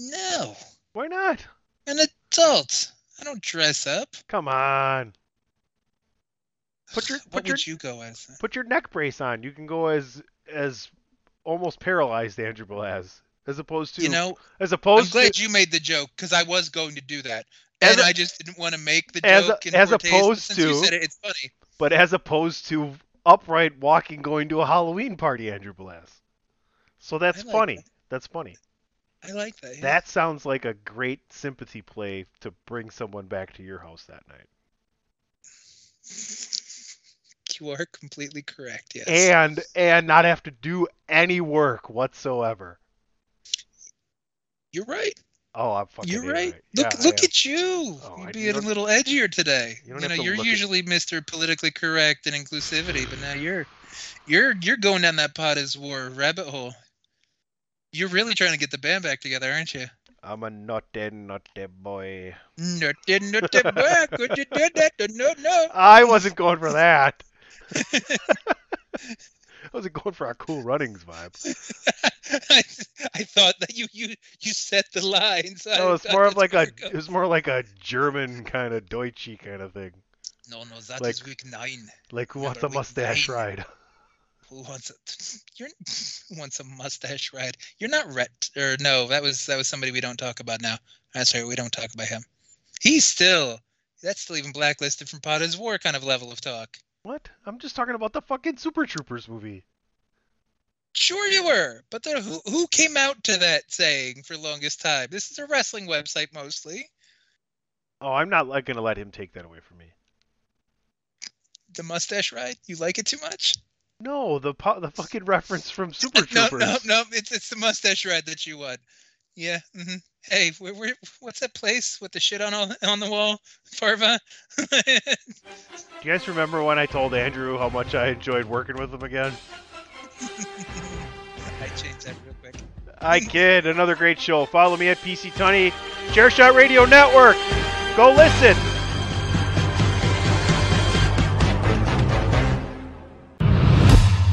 No, Why not? an adult. I don't dress up. Come on. Put your what put your you go as? put your neck brace on. You can go as as almost paralyzed Andrew Belaz, as opposed to You know, as opposed. I'm glad to you made the joke because I was going to do that, and a- I just didn't want to make the as a- joke. in as opposed since you to- said it, it's funny. but as opposed to upright walking going to a Halloween party Andrew Belaz. So that's like funny. that. That's funny. I like that. yeah. That sounds like a great sympathy play to bring someone back to your house that night. you are completely correct. Yes. And and not have to do any work whatsoever. You're right. Oh, I'm fucking You're right. right. Look, Yeah, look at you. Oh, You're being a little edgier today. you You, know, you're look at- usually Mr. Politically Correct and inclusivity, but now you're you're you're going down that pot as war rabbit hole. You're really trying to get the band back together, aren't you? I'm a naughty, naughty boy. Nutty, nutty boy, could you do that? No, no. I wasn't going for that. I wasn't going for our cool runnings vibe. I, I thought that you you you set the lines. No, it's more of like a it was more like a German kind of Deutsche kind of thing. No, no, that is like- week nine. Like who wants a mustache nine. ride? Who wants a you're wants a mustache ride? You're not Rhett or no, that was that was somebody we don't talk about now. Ah, that's right, we don't talk about him. He's still that's still even blacklisted from Potter's War kind of level of talk. What? I'm just talking about the fucking Super Troopers movie. Sure you were, but then who who came out to that saying for longest time? This is a wrestling website mostly. Oh, I'm not like gonna let him take that away from me. The mustache ride? You like it too much? No, the po- the fucking reference from Super no, Troopers. no, no. It's it's the mustache ride that you want. Yeah. hmm Hey, where, where, what's that place with the shit on all, on the wall, Farva? Do you guys remember when I told Andrew how much I enjoyed working with him again? I changed that real quick. I kid. Another great show. Follow me at PC Tunney, Chairshot Radio Network. Go listen.